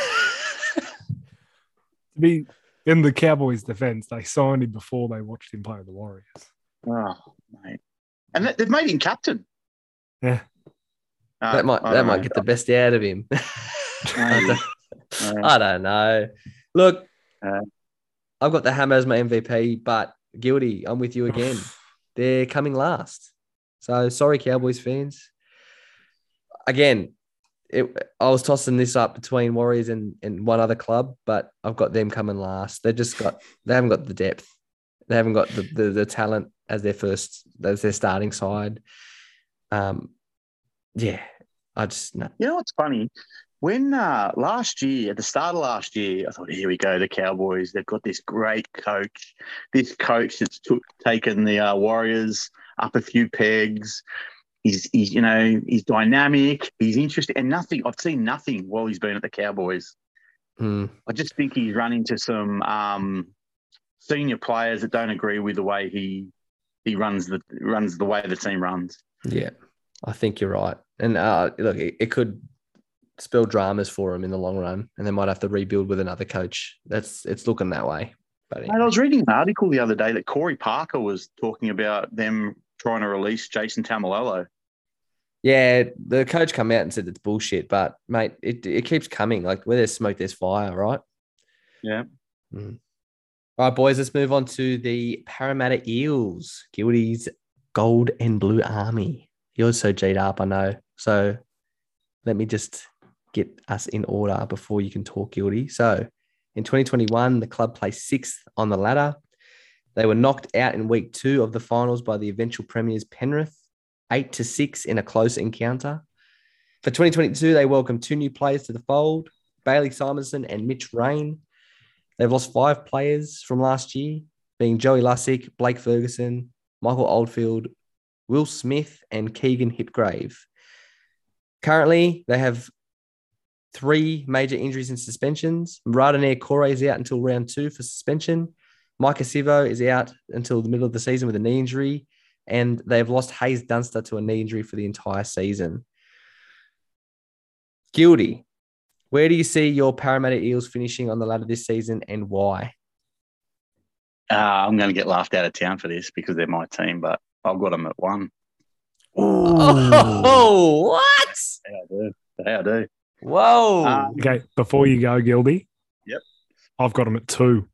To be in the Cowboys' defense, they signed him before they watched him play with the Warriors. Oh, mate. And they- they've made him captain. Yeah. Uh, that might that might know. get the best out of him. I don't- I don't know. Look, Uh, I've got the Hammer as my MVP, but guilty. I'm with you again. They're coming last. So sorry, Cowboys fans. Again, it, I was tossing this up between Warriors and, and one other club, but I've got them coming last. They just got they haven't got the depth. They haven't got the, the, the talent as their first as their starting side. Um, yeah, I just no. You know what's funny? When uh, last year, at the start of last year, I thought, here we go, the Cowboys. They've got this great coach. This coach that's took, taken the uh, Warriors up a few pegs. He's, he's, you know, he's dynamic. He's interesting, and nothing. I've seen nothing while he's been at the Cowboys. Mm, I just think he's run into some um, senior players that don't agree with the way he he runs the runs the way the team runs. yeah, I think you're right. And uh, look, it, it could spell dramas for them in the long run, and they might have to rebuild with another coach. That's it's looking that way. But Mate, I was reading an article the other day that Corey Parker was talking about them trying to release Jason Taumalolo. Yeah, the coach come out and said it's bullshit, but mate, it, it keeps coming. Like where there's smoke, there's fire, right? Yeah. Mm. All right, boys, let's move on to the Parramatta Eels, Guilty's Gold and Blue Army. You're so G'd up, I know. So let me just get us in order before you can talk Guilty. So in 2021, the club placed sixth on the ladder. They were knocked out in week two of the finals by the eventual premiers Penrith, eight to six in a close encounter. For 2022, they welcomed two new players to the fold Bailey Simonsson and Mitch Rein. They've lost five players from last year, being Joey Lussick, Blake Ferguson, Michael Oldfield, Will Smith, and Keegan Hipgrave. Currently, they have three major injuries and suspensions. Marata Niukore is out until round two for suspension. Maika Sivo is out until the middle of the season with a knee injury. And they've lost Haze Dunster to a knee injury for the entire season. Guilty. Where do you see your Parramatta Eels finishing on the ladder this season and why? Uh, I'm going to get laughed out of town for this because they're my team, but I've got them at one. Oh, what? Yeah, I do. Yeah, I do. Whoa. Um, Okay, before you go, Gildy. Yep. I've got them at two.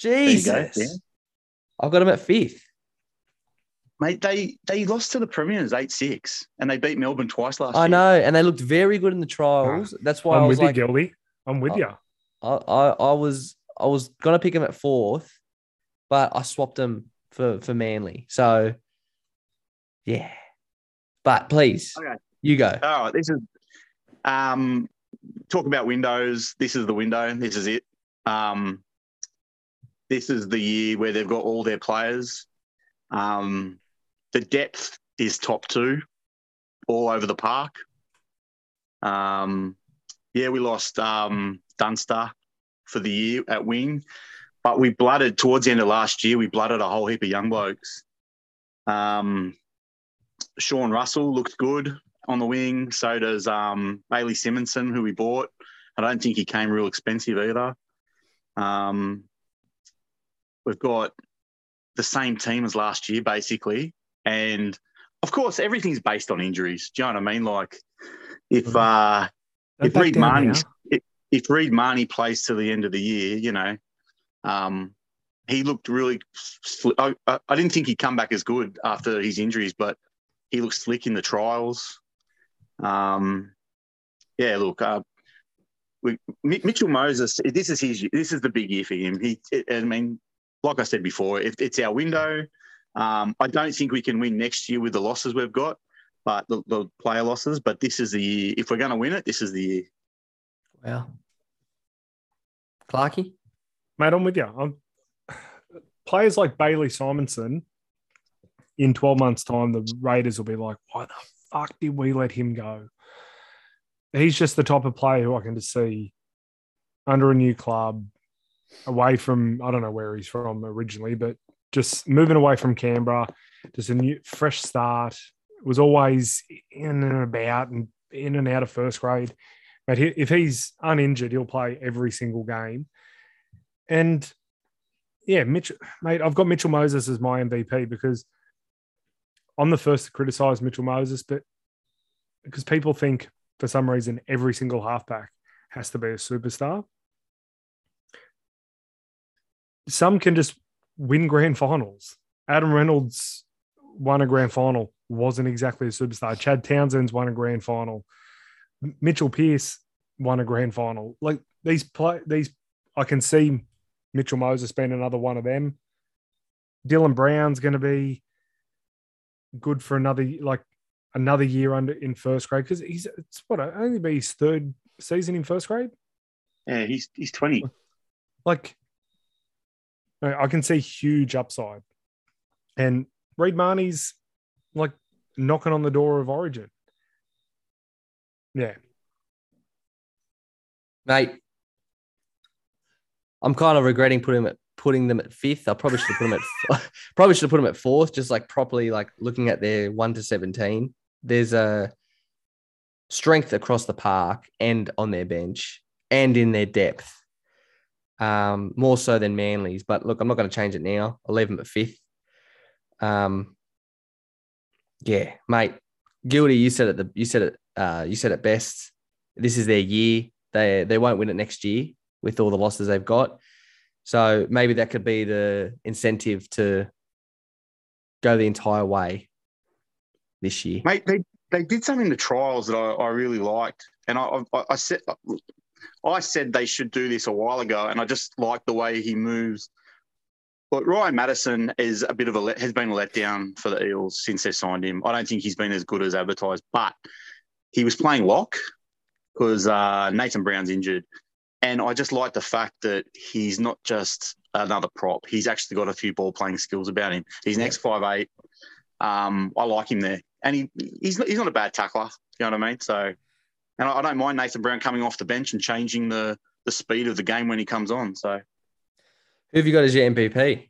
There you go. Jesus. I've got them at fifth. Mate, they they lost to the Premiers eight six, and they beat Melbourne twice last year. I year. know. And they looked very good in the trials. That's why I I'm was with like, you, Gildy. I'm with Oh. you. I, I, I was I was gonna pick him at fourth, but I swapped him for for Manly. So yeah. But please, Okay. you go. All right, this is um talk about windows. This is the window. This is it. Um, this is the year where they've got all their players. Um, the depth is top two, all over the park. Um, yeah, we lost um, Dunster for the year at wing, but we blooded towards the end of last year. We blooded a whole heap of young blokes. Um, Sean Russell looks good on the wing. So does um, Bailey Simonsson, who we bought. I don't think he came real expensive either. Um, we've got the same team as last year, basically. And of course, everything's based on injuries. Do you know what I mean? Like, if uh, if Reed Mahoney if, if Reed Mahoney plays to the end of the year, you know, um, he looked really. I, I I didn't think he'd come back as good after his injuries, but he looked slick in the trials. Um, yeah, look, uh, we, Mi- Mitchell Moses. This is his. This is the big year for him. He. I mean, like I said before, if it's our window, um, I don't think we can win next year with the losses we've got, but the, the player losses. But this is the year. If we're going to win it, this is the year. Wow. Clarky? Mate, I'm with you. I'm, players like Bailey Simonsson, in 12 months' time, the Raiders will be like, why the fuck did we let him go? He's just the type of player who I can just see under a new club, away from, I don't know where he's from originally, but just moving away from Canberra, just a new, fresh start. Was always in and about and in and out of first grade. But he, if he's uninjured, he'll play every single game. And yeah, Mitch, mate, I've got Mitchell Moses as my MVP because I'm the first to criticize Mitchell Moses, but because people think for some reason every single halfback has to be a superstar. Some can just win grand finals. Adam Reynolds won a grand final, wasn't exactly a superstar. Chad Townsend's won a grand final, Mitchell Pearce won a grand final. Like these play these I can see Mitchell Moses being another one of them. Dylan Brown's going to be good for another like another year under in first grade because he's it's what only be his third season in first grade. Yeah, he's he's twenty. Like I can see huge upside, and Reed Mahoney's like knocking on the door of Origin. Yeah, mate. I'm kind of regretting putting them at putting them at fifth. I probably should have put them at probably should have put them at fourth, just like properly like looking at their one to seventeen. There's a strength across the park and on their bench and in their depth. Um, more so than Manly's. But look, I'm not going to change it now. I'll leave them at fifth. Um, yeah, mate. Gildy, you said it. The, you said it. Uh, you said it best. This is their year. They they won't win it next year with all the losses they've got. So maybe that could be the incentive to go the entire way this year. Mate, they, they did something in the trials that I, I really liked. And I, I, I, said I said they should do this a while ago, and I just like the way he moves. But Ryan Matterson is a bit of a has been a letdown for the Eels since they signed him. I don't think he's been as good as advertised, but he was playing lock because uh, Nathan Brown's injured. And I just like the fact that he's not just another prop. He's actually got a few ball playing skills about him. He's an X five eight. Um, I like him there, and he he's not, he's not a bad tackler. You know what I mean? So, and I, I, don't mind Nathan Brown coming off the bench and changing the the speed of the game when he comes on. So, who have you got as your MVP?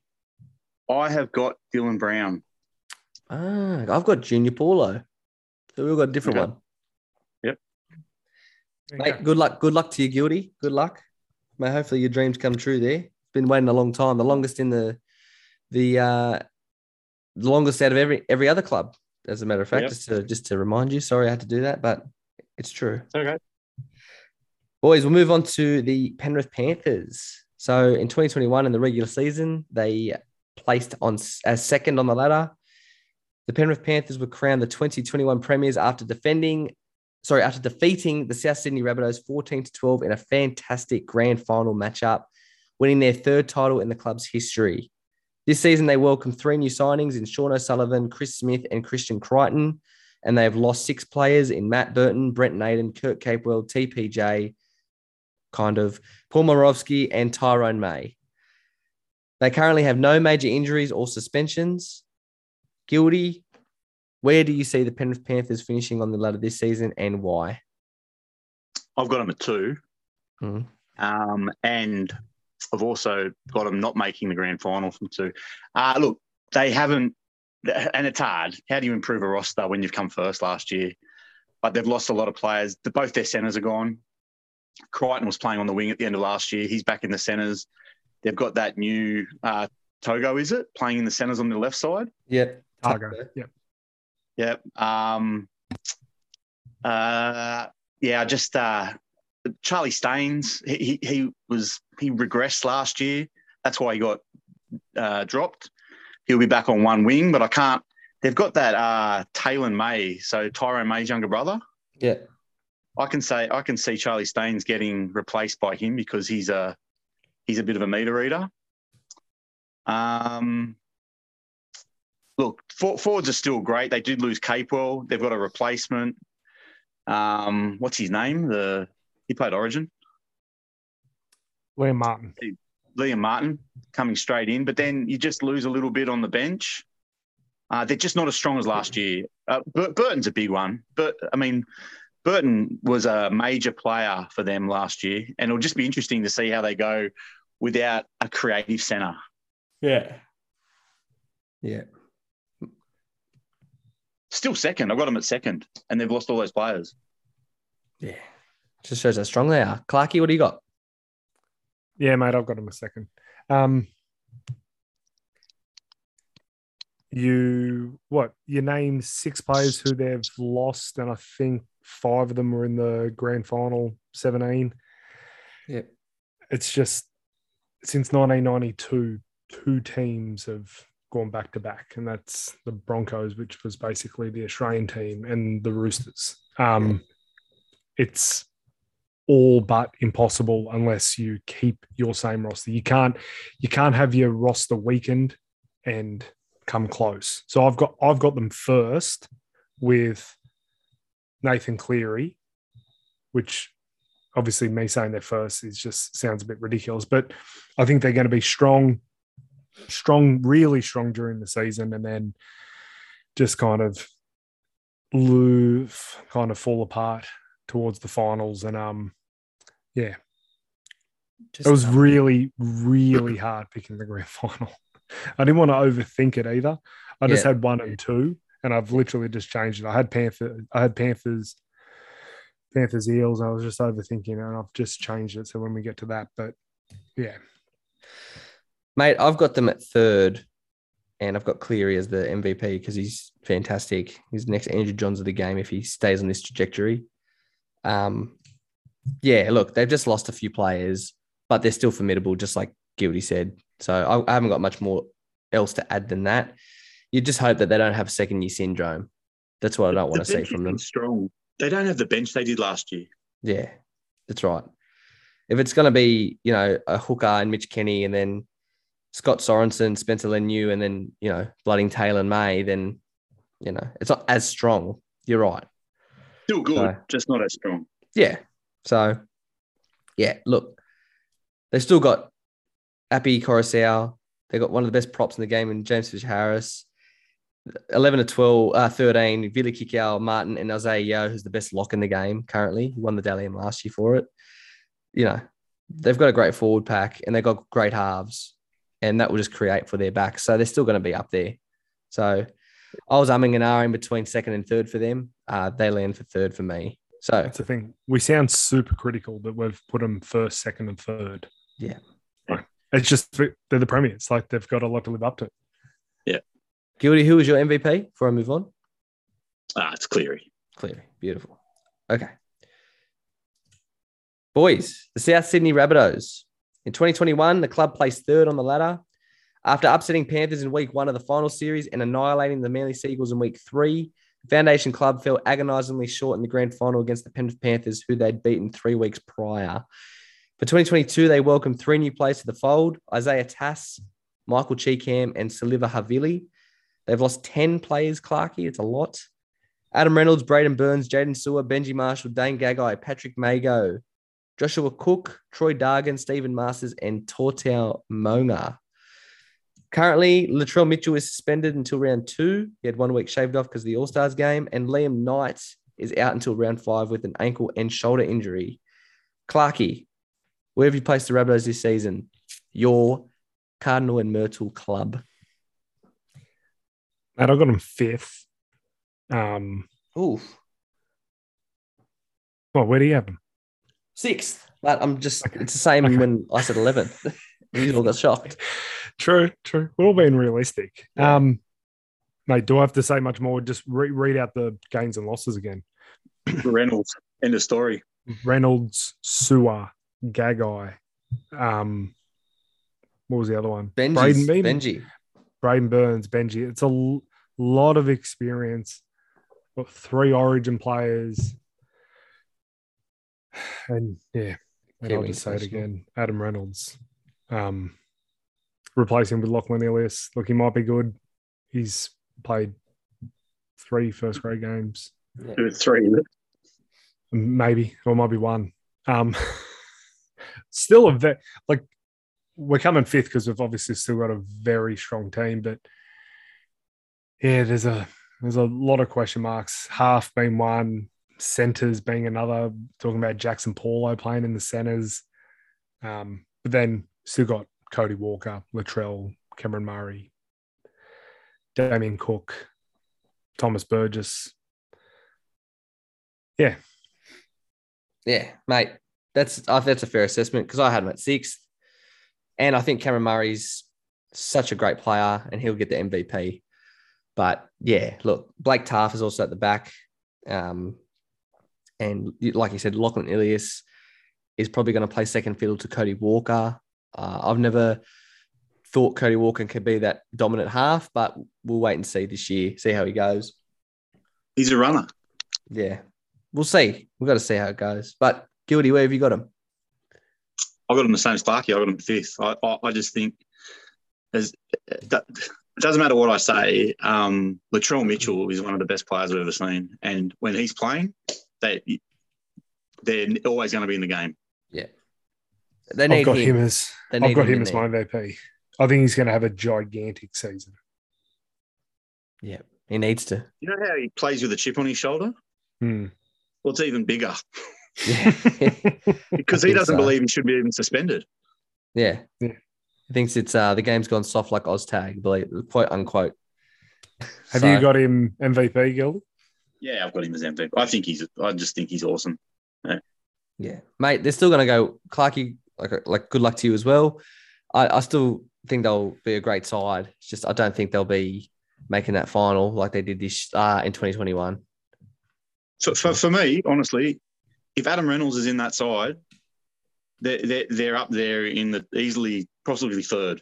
I have got Dylan Brown. Ah, I've got Junior Paulo. So we've got a different okay. one. Yep. Mate, good luck. Good luck to you, Gildy. Good luck. May hopefully your dreams come true there. Been waiting a long time. The longest in the the uh the longest out of every every other club, as a matter of fact, yep. just to just to remind you. Sorry I had to do that, but it's true. Okay. Boys, we'll move on to the Penrith Panthers. So in 2021 in the regular season, they placed on as second on the ladder. The Penrith Panthers were crowned the 2021 premiers after defending sorry, after defeating the South Sydney Rabbitohs 14 to 12 in a fantastic grand final matchup, winning their third title in the club's history. This season, they welcomed three new signings in Sean O'Sullivan, Chris Smith, and Christian Crichton, and they have lost six players in Matt Burton, Brent Naden, Kurt Capewell, TPJ, kind of, Paul Momirovski, and Tyrone May. They currently have no major injuries or suspensions. Guilty. where do you see the Penrith Panthers finishing on the ladder this season and why? I've got them at 2 mm-hmm. um, and I've also got them not making the grand final from two. Uh, look, they haven't, and it's hard. How do you improve a roster when you've come first last year? But they've lost a lot of players. Both their centres are gone. Crichton was playing on the wing at the end of last year. He's back in the centres. They've got that new uh, Tago, is it, playing in the centres on the left side? Yep. Tago. Yep. Yep. Um, uh, yeah, just uh, Charlie Staines. He, he was he regressed last year. That's why he got uh, dropped. He'll be back on one wing, but I can't. They've got that uh, Taylan May, so Tyrone May's younger brother. Yeah, I can say I can see Charlie Staines getting replaced by him because he's a he's a bit of a meter reader. Um, look, for, forwards are still great. They did lose Capewell. They've got a replacement. Um, what's his name? The he played Origin. Liam Martin. Liam Martin coming straight in, but then you just lose a little bit on the bench. Uh, they're just not as strong as last year. Uh, Burton's a big one, but I mean, Burton was a major player for them last year, and it'll just be interesting to see how they go without a creative centre. Yeah. Yeah still second. I've got them at second, and they've lost all those players. Yeah, just shows how strong they are. Clarky, what do you got? Yeah, mate, I've got them a second. Um, you what? You named six players who they've lost, and I think five of them were in the grand final. Seventeen. Yeah, it's just since 1992, two teams have gone back to back, and that's the Broncos, which was basically the Australian team, and the Roosters. Um, it's all but impossible unless you keep your same roster. You can't you can't have your roster weakened and come close. So I've got I've got them first with Nathan Cleary, which obviously me saying they're first is just sounds a bit ridiculous, but I think they're going to be strong, strong, really strong during the season, and then just kind of move, kind of fall apart towards the finals. And um, yeah, Just it was um, really, really hard picking the grand final. I didn't want to overthink it either. I just Yeah. had one and two, and I've literally just changed it. I had Panther, I had Panthers, Panthers Eels. I was just overthinking it, and I've just changed it. So when we get to that, but yeah, Mate, I've got them at third, and I've got Cleary as the MVP because he's fantastic. He's the next Andrew Johns of the game if he stays on this trajectory. Um, yeah, look, they've just lost a few players, but they're still formidable, just like Gildy said. So I, I haven't got much more else to add than that. You just hope that they don't have second year syndrome. That's what I don't want to see from them. Strong. They don't have the bench they did last year. Yeah, that's right. If it's going to be, you know, a hooker and Mitch Kenny and then Scott Sorensen, Spencer Leniu, and then, you know, blooding Taylor and May, then, you know, it's not as strong. You're right. Still good, No. just not as strong. Yeah. So, yeah, look, they've still got Api Koroisau. They've got one of the best props in the game in James Fisher-Harris. 11 to 12, uh, 13, Vili Kikau, Martin, and Isaah Yeo, who's the best lock in the game currently. He won the Dally M last year for it. You know, they've got a great forward pack and they've got great halves, and that will just create for their back. So they're still going to be up there. So I was umming and ahhing between second and third for them. Uh, they land for third for me. So that's the thing. We sound super critical that we've put them first, second, and third. Yeah. It's just they're the premier. It's Like they've got a lot to live up to. Yeah. Gildy, who was your MVP before I move on? Ah, it's Cleary. Cleary. Beautiful. Okay. Boys, the South Sydney Rabbitohs. In 2021, the club placed third on the ladder. After upsetting Panthers in week one of the final series and annihilating the Manly Seagulls in week three, the Foundation Club fell agonisingly short in the grand final against the Penrith Panthers, who they'd beaten three weeks prior. For 2022, they welcomed three new players to the fold Isaiah Tass, Michael Chee-Kam, and Siliva Havili. They've lost 10 players, Clarkey. It's a lot. Adam Reynolds, Braidon Burns, Jaydn Su'A, Benji Marshall, Dane Gagai, Patrick Mago, Joshua Cook, Troy Dargan, Stephen Masters, and Tautau Moga. Currently, Latrell Mitchell is suspended until round two. He had one week shaved off because of the All Stars game. And Liam Knight is out until round five with an ankle and shoulder injury. Clarkey, where have you placed the Rabbitohs this season? Your Cardinal and Myrtle club. And I got them fifth. Um, Ooh, well, where do you have them? sixth. But I'm just, Okay. it's the same Okay. when I said 11th. you all got shocked. True, true. We're all being realistic. Yeah. Um, mate, do I have to say much more? Just re- read out the gains and losses again. Reynolds. End of story. Reynolds, Su'A, Gagai. Um, what was the other one? Benji's, Braidon Benji. Braidon Burns, Benji. It's a l- lot of experience. Got three Origin players, and yeah, and I'll just say it again. Adam Reynolds, um, replacing with Lachlan Ilias. Look, he might be good. He's played three first grade games, It was three. maybe or it might be one. Um, still a ve- like we're coming fifth because we've obviously still got a very strong team, but yeah, there's a there's a lot of question marks. Half being one, centers being another. Talking about Jaxson Paulo playing in the centers, um, but then still got Cody Walker, Latrell, Cameron Murray, Damien Cook, Thomas Burgess. Yeah, Yeah, mate. That's that's a fair assessment because I had him at sixth. And I think Cameron Murray's such a great player and he'll get the MVP. But yeah, look, Blake Taaffe is also at the back. Um, and like you said, Lachlan Ilias is probably going to play second fiddle to Cody Walker. Uh, I've never thought Cody Walker could be that dominant half, but we'll wait and see this year, see how he goes. He's a runner. Yeah. we'll see. We've got to see how it goes. But guilty, where have you got him? I got him the same as Clarky. I got him fifth. I, I, I just think as that, it doesn't matter what I say. Um, Latrell Mitchell is one of the best players I've ever seen, and when he's playing, they they're always going to be in the game. They need I've got him. him, as They I've got him him as my MVP. I think he's going to have a gigantic season. Yeah, he needs to. You know how he plays with a chip on his shoulder? Hmm. Well, it's even bigger Yeah, because he doesn't so. believe he should be even suspended. yeah. Yeah. He thinks it's uh the game's gone soft like Oztag, believe quote unquote. Have So- you got him MVP, Gildy? Yeah, I've got him as MVP. I think he's. I just think he's awesome. Yeah, mate, they're still going to go. Clarky, like, like, good luck to you as well. I, I still think they'll be a great side. It's just I don't think they'll be making that final like they did this uh, in 2021. So for, for me, honestly, if Adam Reynolds is in that side, they're, they're, they're up there in the easily, possibly third.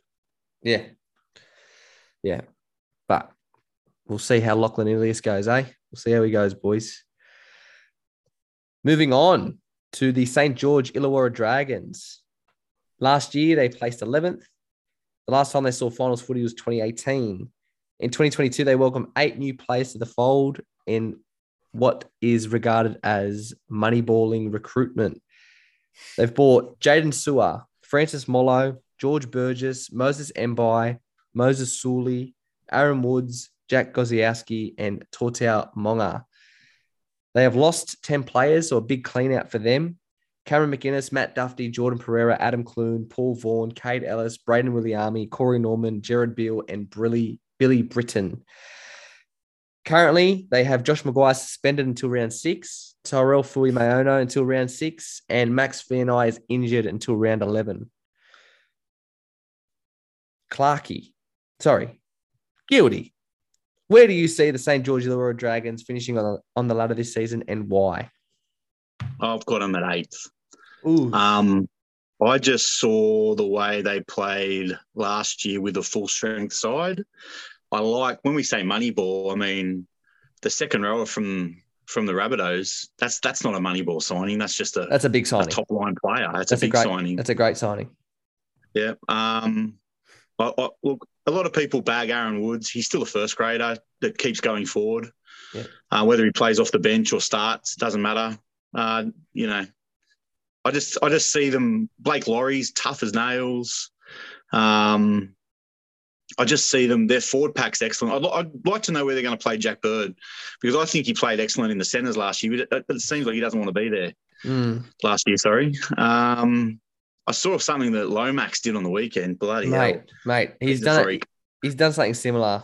Yeah, yeah, but we'll see how Lachlan Ilias goes, eh? We'll see how he goes, boys. Moving on to the St. George Illawarra Dragons. Last year, they placed 11th. The last time they saw finals footy was 2018. In 2022, they welcomed eight new players to the fold in what is regarded as moneyballing recruitment. They've bought Jaydn Su'A, Francis Molo, George Burgess, Moses Mbye, Moses Suli, Aaron Woods, Jack Gosiewski, and Tautau Moga. They have lost 10 players, so a big clean out for them. Cameron McInnes, Matt Dufty, Jordan Pereira, Adam Clune, Paul Vaughan, Kaide Ellis, Braden Williami, Corey Norman, Jared Beale, and Billy, Billy Brittain. Currently, they have Josh McGuire suspended until round six, Tyrell Fuimaono until round six, and Max Vianai is injured until round 11. Clarkey, sorry, Guilty. Where do you see the St. George Illawarra Dragons finishing on, on the ladder this season and why? I've got them at eighth. Ooh, Um, I just saw the way they played last year with a full strength side. I like when we say money ball. I mean the second rower from from the Rabbitohs. That's that's not a money ball signing. That's just a, that's a big a signing. top line player. That's, That's a a big great- signing. That's a great signing. Yeah. Um, I, I, look, a lot of people bag Aaron Woods. He's still a first grader that keeps going forward. Yeah. Uh, whether he plays off the bench or starts doesn't matter. Uh, you know, I just I just see them. Blake Lawrie's tough as nails. Um, I just see them. Their forward pack's excellent. I'd, I'd like to know where they're going to play Jack Bird because I think he played excellent in the centres last year. But it, it seems like he doesn't want to be there Mm, last year. Sorry. Um, I saw something that Lomax did on the weekend. Bloody hell. mate, mate, he's He's done it. He's done something similar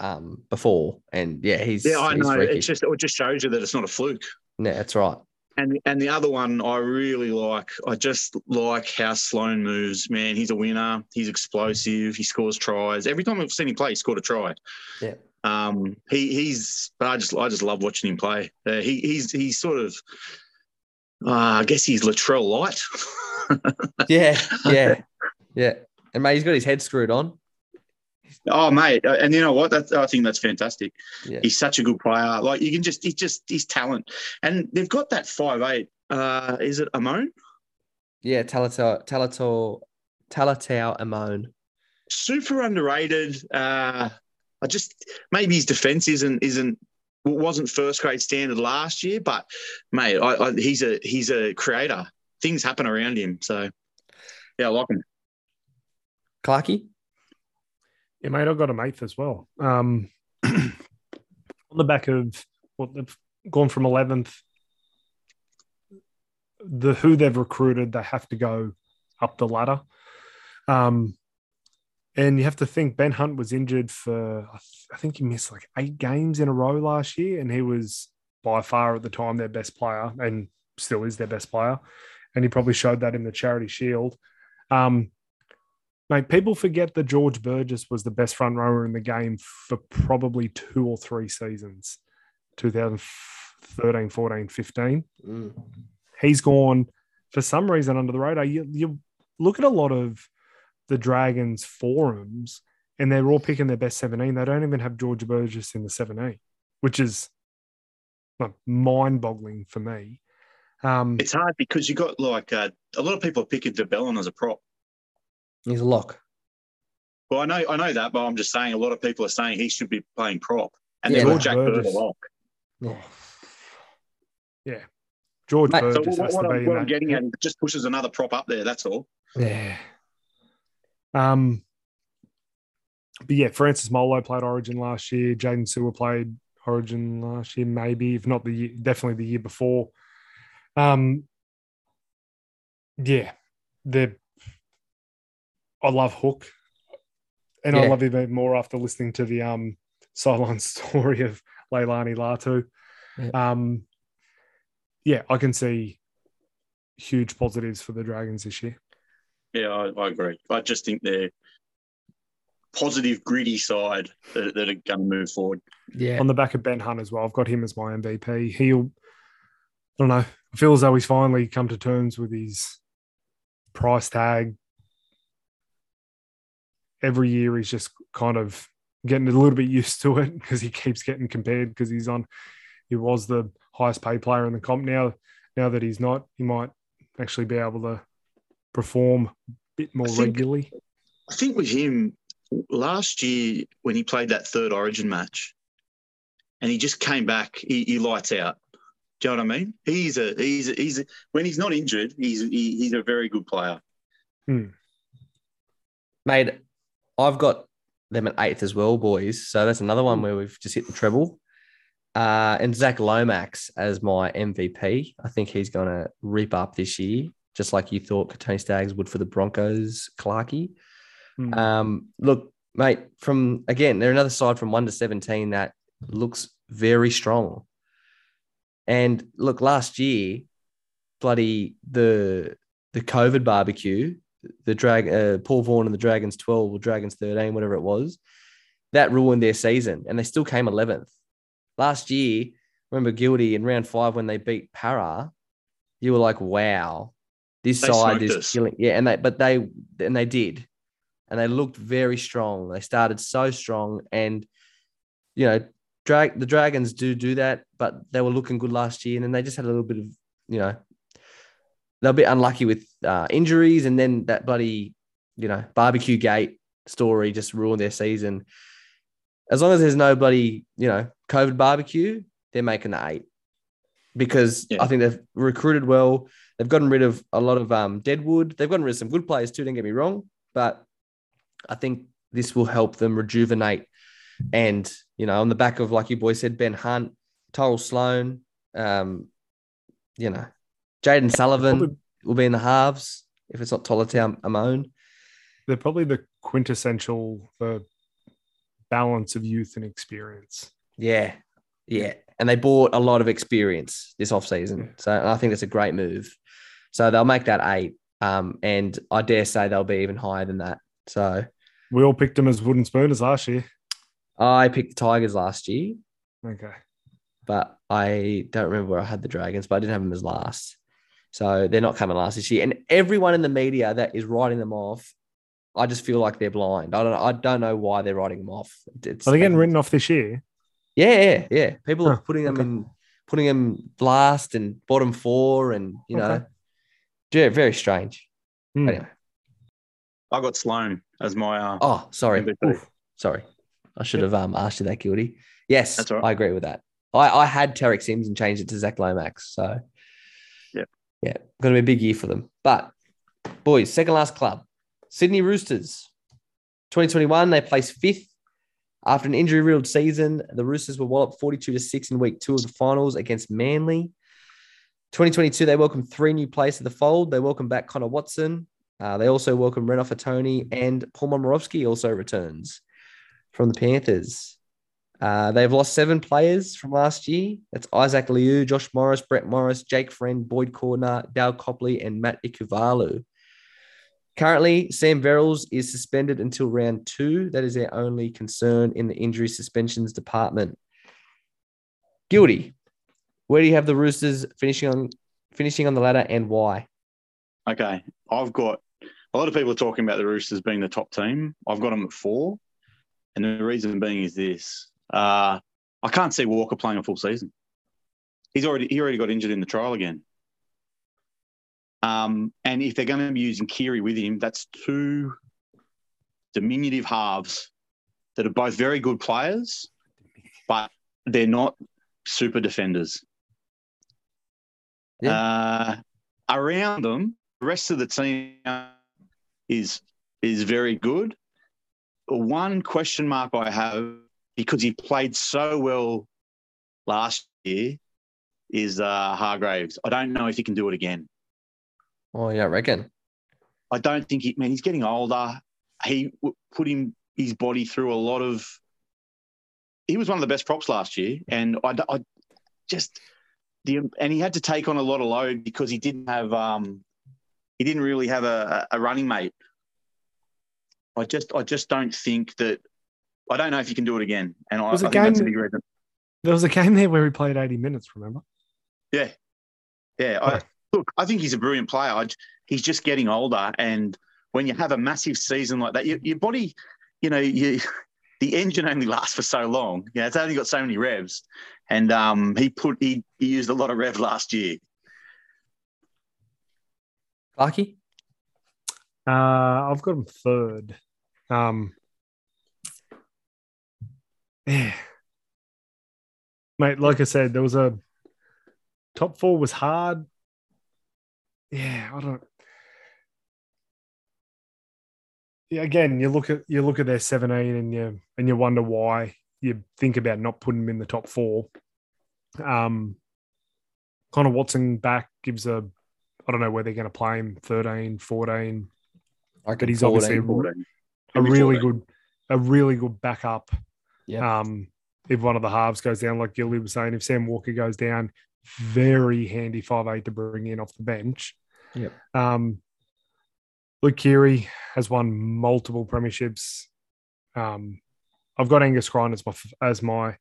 um, before, and yeah, he's Yeah, I he's know. freaky. It's just it just shows you that it's not a fluke. yeah, that's right. And and the other one I really like. I just like how Sloan moves. Man, he's a winner. He's explosive. He scores tries. Every time I've seen him play, he scored a try. Yeah. Um. He he's. But I just I just love watching him play. Uh, he he's he's sort of. Uh, I guess he's Latrell light. Yeah, yeah, yeah. And mate, he's got his head screwed on. Oh mate, uh, and you know what? That's I think that's fantastic. Yeah, He's such a good player. Like you can just, he's just his talent, and they've got that five eight. Uh, is it Amone? yeah. Talatau, Talatau, Talatau Amone. Super underrated. Uh, I just maybe his defense isn't isn't wasn't first grade standard last year, but mate, I, I, he's a he's a creator. Things happen around him, so yeah, I like him. Clarky. Yeah, mate, I've got him eighth as well. Um, on the back of what they've gone from 11th, the who they've recruited, they have to go up the ladder. Um, and you have to think Ben Hunt was injured for, I I think he missed like eight games in a row last year, and he was by far at the time their best player and still is their best player. And he probably showed that in the Charity Shield. Um, Mate, people forget that George Burgess was the best front rower in the game for probably two or three seasons 2013, 14, 15. Mm. He's gone for some reason under the radar. You, you look at a lot of the Dragons forums and they're all picking their best 17. They don't even have George Burgess in the 17, which is like, mind-boggling for me. Um, It's hard because you got like uh, a lot of people are picking de Belin as a prop. He's a lock. Well, I know I know that, but I'm just saying a lot of people are saying he should be playing prop, and Yeah, they're all George Jack Bird a Burgess. lock. Yeah. yeah, George Mate, So Burgess what, has what to be I'm, in what I'm getting at is just pushes another prop up there. That's all. Yeah. Um. But yeah, Francis Molo played Origin last year. Jaydn Su'A played Origin last year, maybe if not the year, definitely the year before. Um. Yeah, the I love Hook, and I love him even more after listening to the um sideline story of Leilani Latu. Yeah. Um. Yeah, I can see huge positives for the Dragons this year. Yeah, I, I agree. I just think they're positive, gritty side that, that are going to move forward. Yeah. on the back of Ben Hunt as well. I've got him as my MVP. He'll, I don't know, I feel as though he's finally come to terms with his price tag. Every year he's just kind of getting a little bit used to it because he keeps getting compared because he's on, he was the highest paid player in the comp. Now, now that he's not, he might actually be able to perform a bit more I think- regularly. I think with him last year when he played that third Origin match, and he just came back, he, he lights out. Do you know what I mean? He's a he's a, he's a, when he's not injured, he's he, he's a very good player. Hmm. Mate, I've got them at eighth as well, boys. So that's another one where we've just hit the treble. Uh, and Zach Lomax as my MVP. I think he's going to rip up this year, just like you thought Tony Staggs would for the Broncos, Clarkey. Hmm. Um, look, mate, from again, they're another side from one to 17 that looks very strong. And look, last year, bloody the the COVID barbecue, the drag uh, Paul Vaughan and the Dragons 12 or Dragons 13, whatever it was, that ruined their season. And they still came 11th. Last year, remember Guilty in round five when they beat Para, you were like, wow, this They side is us. killing. Yeah, and they but they and they did. And they looked very strong. They started so strong. And you know, drag the Dragons do do that, but they were looking good last year, and then they just had a little bit of, you know, they're a bit unlucky with uh, injuries, and then that bloody, you know, barbecue gate story just ruined their season. As long as there's no bloody, you know, COVID barbecue, they're making the eight because Yeah. I think they've recruited well. They've gotten rid of a lot of um, deadwood. They've gotten rid of some good players too. Don't get me wrong, but I think this will help them rejuvenate. And you know, on the back of like you boys said, Ben Hunt, Tyrell Sloan, um, you know, Jaden Sullivan Probably- will be in the halves if it's not Talatau Amone. they're probably the quintessential the balance of youth and experience. Yeah, yeah, and they bought a lot of experience this offseason. So I think it's a great move. So they'll make that eight, um, and I dare say they'll be even higher than that. So We all picked them as wooden spooners last year. I picked the Tigers last year, Okay. but I don't remember where I had the Dragons, but I didn't have them as last. So they're not coming last this year. And everyone in the media that is writing them off, I just feel like they're blind. I don't I don't know why they're writing them off. It's, Are they getting written off this year? Yeah, yeah, yeah. People are Huh, putting them okay. in putting them last and bottom four and you know Okay. yeah, very strange. Hmm. Anyway. I got Sloan as my uh, Oh, sorry. Sorry. I should have um asked you that guilty. Yes, That's all right. I agree with that. I, I had Tariq Sims and changed it to Zach Lomax. So Yeah, gonna be a big year for them. But boys, second last club, Sydney Roosters. 2021, they placed fifth after an injury riddled season. The Roosters were walloped 42 to 6 in week two of the finals against Manly. 2022, they welcomed three new players to the fold. They welcomed back Connor Watson. Uh, they also welcomed Renoff Tony and Paul Momirovski also returns from the Panthers. Uh, they've lost seven players from last year. That's Isaac Liu, Josh Morris, Brett Morris, Jake Friend, Boyd Cordner, Dal Copley, and Matt Ikuvalu. Currently, Sam Verrills is suspended until round two. That is their only concern in the injury suspensions department. Guilty. Where do you have the Roosters finishing on finishing on the ladder and why? Okay, I've got a lot of people talking about the Roosters being the top team. I've got them at four, and the reason being is this: uh, I can't see Walker playing a full season. He's already he already got injured in the trial again. Um, and if they're going to be using Keary with him, that's two diminutive halves that are both very good players, but they're not super defenders. Uh, around them, the rest of the team is is very good. One question mark I have because he played so well last year is uh, Hargreaves. I don't know if he can do it again. Oh, yeah, I reckon. I don't think he. Man, he's getting older. He put him his body through a lot of. He was one of the best props last year, and I, I just the and he had to take on a lot of load because he didn't have um he didn't really have a, a running mate. I just I just don't think that I don't know if you can do it again, and I, I Was a think that's a game- big reason. There was a game there where he played 80 minutes, remember? Yeah, yeah. I, look, I think he's a brilliant player. I, j- he's just getting older, and when you have a massive season like that, your, your body, you know, you the engine only lasts for so long. You know, it's only got so many revs, and um, he put he, he used a lot of rev last year. Clarky? Uh, I've got him third. Um, yeah, mate. Like I said, there was a top four was hard. Yeah, I don't. Yeah, again, you look at you look at their seventeen and you and you wonder why you think about not putting them in the top four. Um, Connor Watson back gives a. I don't know where they're going to play him 13, 14, I but he's 14. obviously a, 14. a really 14. good, a really good backup. Yeah. Um, if one of the halves goes down, like Gilly was saying, if Sam Walker goes down, very handy five eight to bring in off the bench. Yep. Um, Luke Keary has won multiple premierships. Um, I've got Angus Crichton as my as my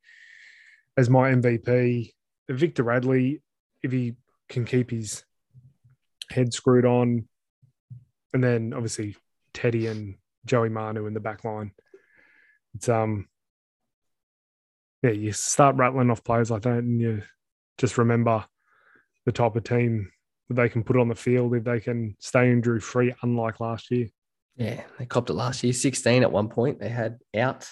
as my MVP. Victor Radley, if he can keep his head screwed on, and then obviously Teddy and Joey Manu in the back line. It's um yeah, you start rattling off players like that and you just remember the type of team that they can put on the field if they can stay injury free, unlike last year. Yeah, they copped it last year. 16 at one point they had out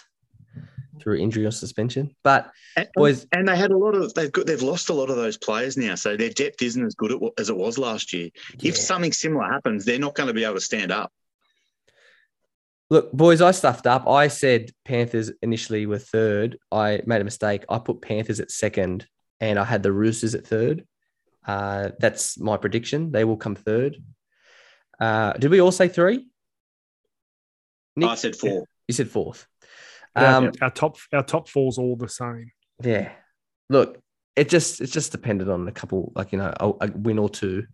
through injury or suspension. But And, Boys- and they had a lot of they've got they've lost a lot of those players now, so their depth isn't as good as it was last year. yeah. If something similar happens, they're not going to be able to stand up. Look, boys, I stuffed up. I said Panthers initially were third. I made a mistake. I put Panthers at second and I had the Roosters at third. Uh, that's my prediction. They will come third. Uh, did we all say three? Nick, I said four. you said fourth. Our- Um, our top our top four's all the same. Yeah. Look, it just it's just depended on a couple, like you know, a, a win or two.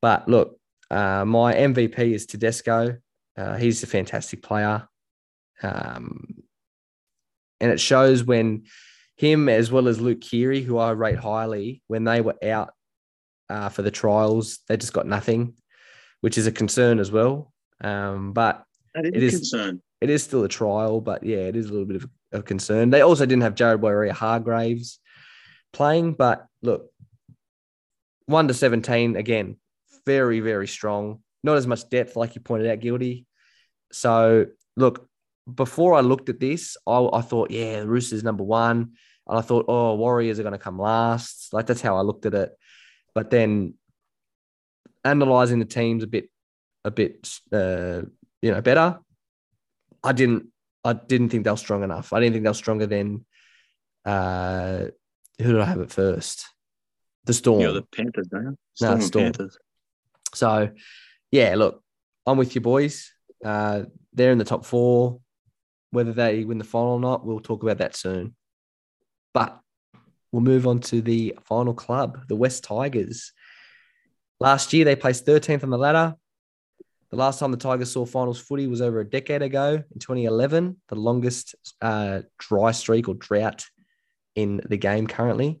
But look, uh, my MVP is Tedesco. Uh, he's a fantastic player, um, and it shows when him as well as Luke Keary, who I rate highly, when they were out uh, for the trials, they just got nothing, which is a concern as well. Um, but That is It is- concern. it is still a trial, but yeah, it is a little bit of a concern. They also didn't have Jared Waerea-Hargreaves playing, but look, one to 17, again, very, very strong. Not as much depth, like you pointed out, Guilty. So, look, before I looked at this, I, I thought, yeah, the Roosters number one. And I thought, oh, Warriors are going to come last. Like, that's how I looked at it. But then analyzing the teams a bit, a bit, uh, you know, better, I didn't I didn't think they were strong enough. I didn't think they were stronger than uh who did I have at first? The Storm. You're the Panthers, don't you? No, Storm and Storm. Panthers. so yeah, look, I'm with you boys. Uh they're in the top four. Whether they win the final or not, we'll talk about that soon. But we'll move on to the final club, the West Tigers. Last year they placed 13th on the ladder. The last time the Tigers saw finals footy was over a decade ago in 2011, the longest uh, dry streak or drought in the game currently.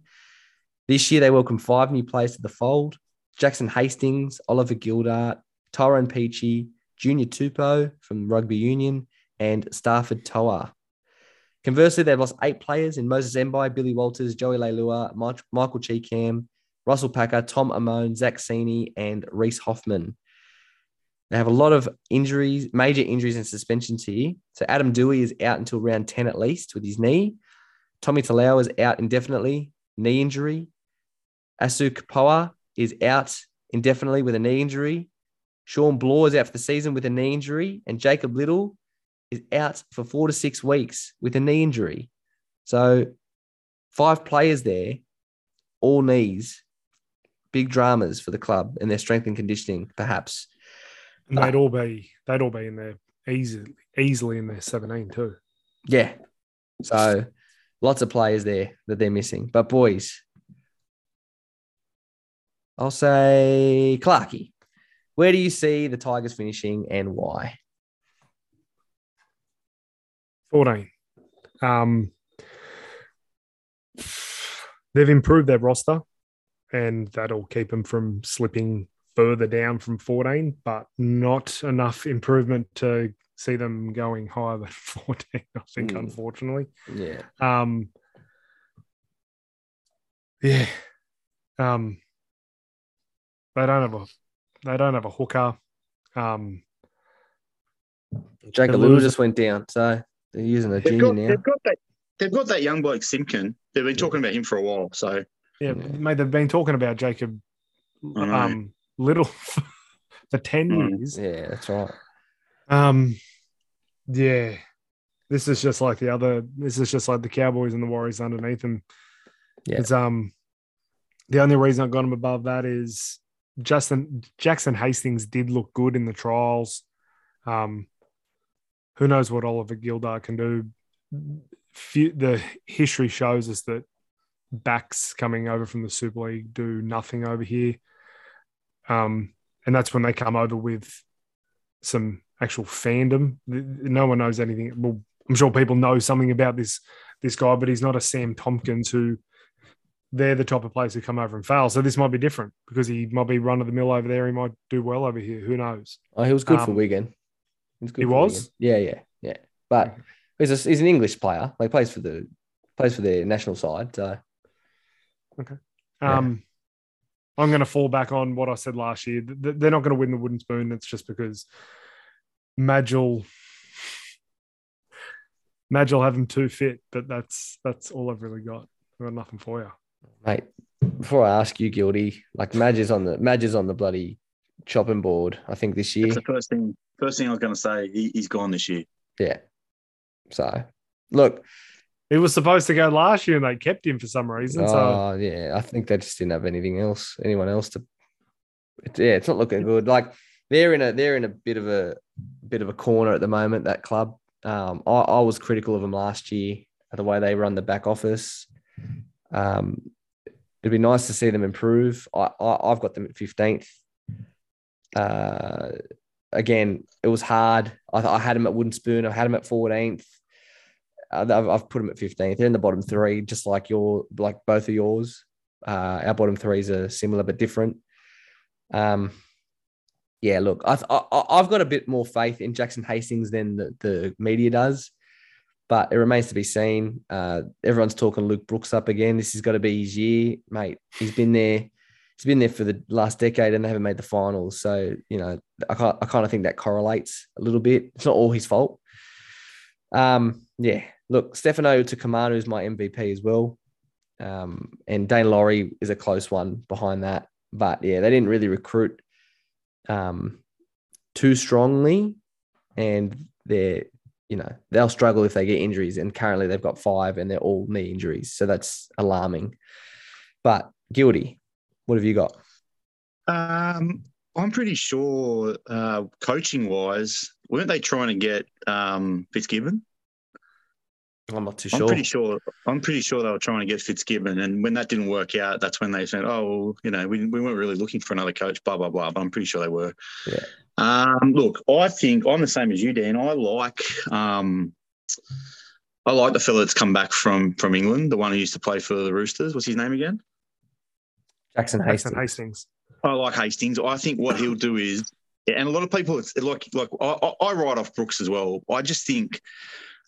This year, they welcomed five new players to the fold Jackson Hastings, Oliver Gildart, Tyrone Peachey, Junior Tupou from Rugby Union, and Stafford Toa. Conversely, they've lost eight players in Moses Mbye, Billy Walters, Joey Leilua, Michael Chee-Kam, Russell Packer, Tom Amone, Zach Sini, and Reese Hoffman. They have a lot of injuries, major injuries and suspensions here. So Adam Doueihi is out until round 10 at least with his knee. Tommy Talau is out indefinitely, knee injury. Asu Kepaoa is out indefinitely with a knee injury. Shawn Blore is out for the season with a knee injury. And Jacob Liddle is out for four to six weeks with a knee injury. So five players there, all knees, big dramas for the club and their strength and conditioning, perhaps. And they'd all be they'd all be in there easily easily in their 17 too. Yeah. So lots of players there that they're missing. But boys, I'll say Clarky. Where do you see the Tigers finishing and why? 14. Um, they've improved their roster, and that'll keep them from slipping further down from 14, but not enough improvement to see them going higher than 14, I think, Mm. unfortunately. Yeah. Um, yeah. Um, they don't have a they don't have a hooker. Um, Jacob They're Liddle just went down. So they're using a They've junior got, now. they've got that. They've got that young bloke Simpkin. They've been talking about him for a while. So yeah, Yeah. mate, they've been talking about Jacob um, Liddle for 10 Mm. years. Yeah, that's right. Um, yeah, this is just like the other. This is just like the Cowboys and the Warriors underneath them. Yeah. It's um, the only reason I got them above that is Justin Jackson Hastings did look good in the trials. Um, who knows what Oliver Gildart can do? The history shows us that backs coming over from the Super League do nothing over here. Um, and that's when they come over with some actual fandom. No one knows anything. Well, I'm sure people know something about this this guy, but he's not a Sam Tomkins who they're the type of players who come over and fail. So this might be different because he might be run of the mill over there. He might do well over here. Who knows? Oh, he was good for Um, Wigan. He was. He for was? Yeah, yeah, yeah. But he's a, he's an English player. Like plays for the plays for their national side. So Yeah. Um, I'm going to fall back on what I said last year. They're not going to win the wooden spoon. It's just because Magil Magil have them too fit, but that's that's all I've really got. I've got nothing for you. Mate, before I ask you, guilty, like Madge is on the Madge is on the bloody chopping board. I think this year. that's the first thing. First thing I was going to say. He, he's gone this year. Yeah. So look, He was supposed to go last year, and they kept him for some reason. So oh yeah, I think they just didn't have anything else, anyone else to. It, yeah, it's not looking good. Like they're in a they're in a bit of a bit of a corner at the moment. That club. Um, I, I was critical of them last year, the way they run the back office. Um, it'd be nice to see them improve. I, I I've got them at fifteenth. Uh, again, it was hard. I, I had them at Wooden Spoon. I had them at fourteenth. Uh, I've, I've put them at 15th. They're in the bottom three, just like your, like both of yours. Uh, our bottom threes are similar but different. Um, yeah, look, I, I, I've got a bit more faith in Jackson Hastings than the, the media does, but it remains to be seen. Uh, everyone's talking Luke Brooks up again. This has got to be his year, mate. He's been there. He's been there for the last decade, and they haven't made the finals. So you know, I, I kind of think that correlates a little bit. It's not all his fault. Um, yeah, look, Stefano Utoikamanu is my MVP as well. Um, and Daine Laurie is a close one behind that. But yeah, they didn't really recruit um, too strongly. And they're, you know, they'll struggle if they get injuries. And currently they've got five and they're all knee injuries. So that's alarming. But guilty, what have you got? Um, I'm pretty sure, uh, coaching wise, weren't they trying to get um, Fitzgibbon? I'm not too I'm sure. pretty sure. I'm pretty sure they were trying to get Fitzgibbon, and when that didn't work out, that's when they said, "Oh, well, you know, we, we weren't really looking for another coach." Blah blah blah. But I'm pretty sure they were. Yeah. Um, look, I think I'm the same as you, Dan. I like. Um, I like the fella that's come back from from England, the one who used to play for the Roosters. What's his name again? Jackson Hastings. Jackson Hastings. I like Hastings. I think what he'll do is, and a lot of people, it's like like I, I I write off Brooks as well. I just think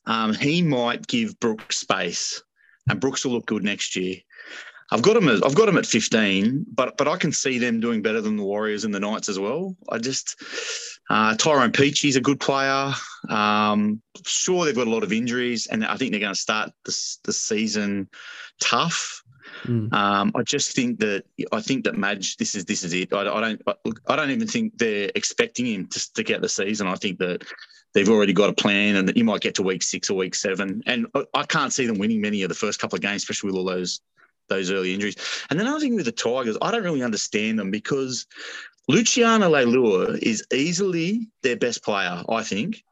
um, he might give Brooks space, and Brooks will look good next year. I've got him. At, I've got him at 15, but but I can see them doing better than the Warriors and the Knights as well. I just uh, Tyrone Peachey's a good player. Um, sure, they've got a lot of injuries, and I think they're going to start the the season tough. Mm. Um, I just think that I think that Madge, this is this is it. I, I don't I, look, I don't even think they're expecting him to stick out the season. I think that they've already got a plan, and you might get to week six or week seven. And I, can't see them winning many of the first couple of games, especially with all those those early injuries. And then another thing with the Tigers, I don't really understand them because Luciano Leilua is easily their best player, I think,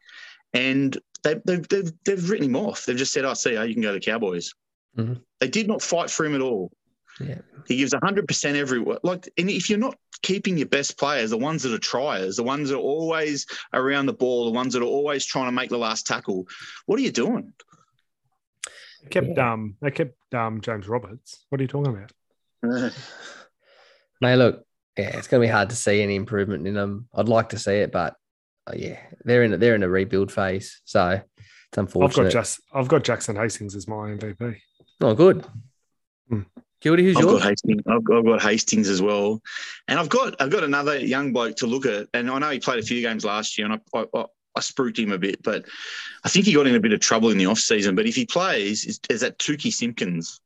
and they, they've, they've they've written him off. They've just said, "I oh, see, you can go to the Cowboys." Mhm. They did not fight for him at all. Yeah. He gives 100% everywhere. Like, and if you're not keeping your best players, the ones that are triers, the ones that are always around the ball, the ones that are always trying to make the last tackle, what are you doing? They kept um they kept um James Roberts. What are you talking about? Mate, look, yeah, it's going to be hard to see any improvement in them. I'd like to see it, but uh, yeah, they're in a, they're in a rebuild phase, so it's unfortunate. I've unfortunate. got just I've got Jackson Hastings as my MVP. oh, good. Hmm. Guilty, who's I've yours? got Hastings. I've, I've got Hastings as well, and I've got I've got another young bloke to look at. And I know he played a few games last year, and I I, I, I spruiked him a bit, but I think he got in a bit of trouble in the off season. But if he plays, is, is that Tukey Simpkins?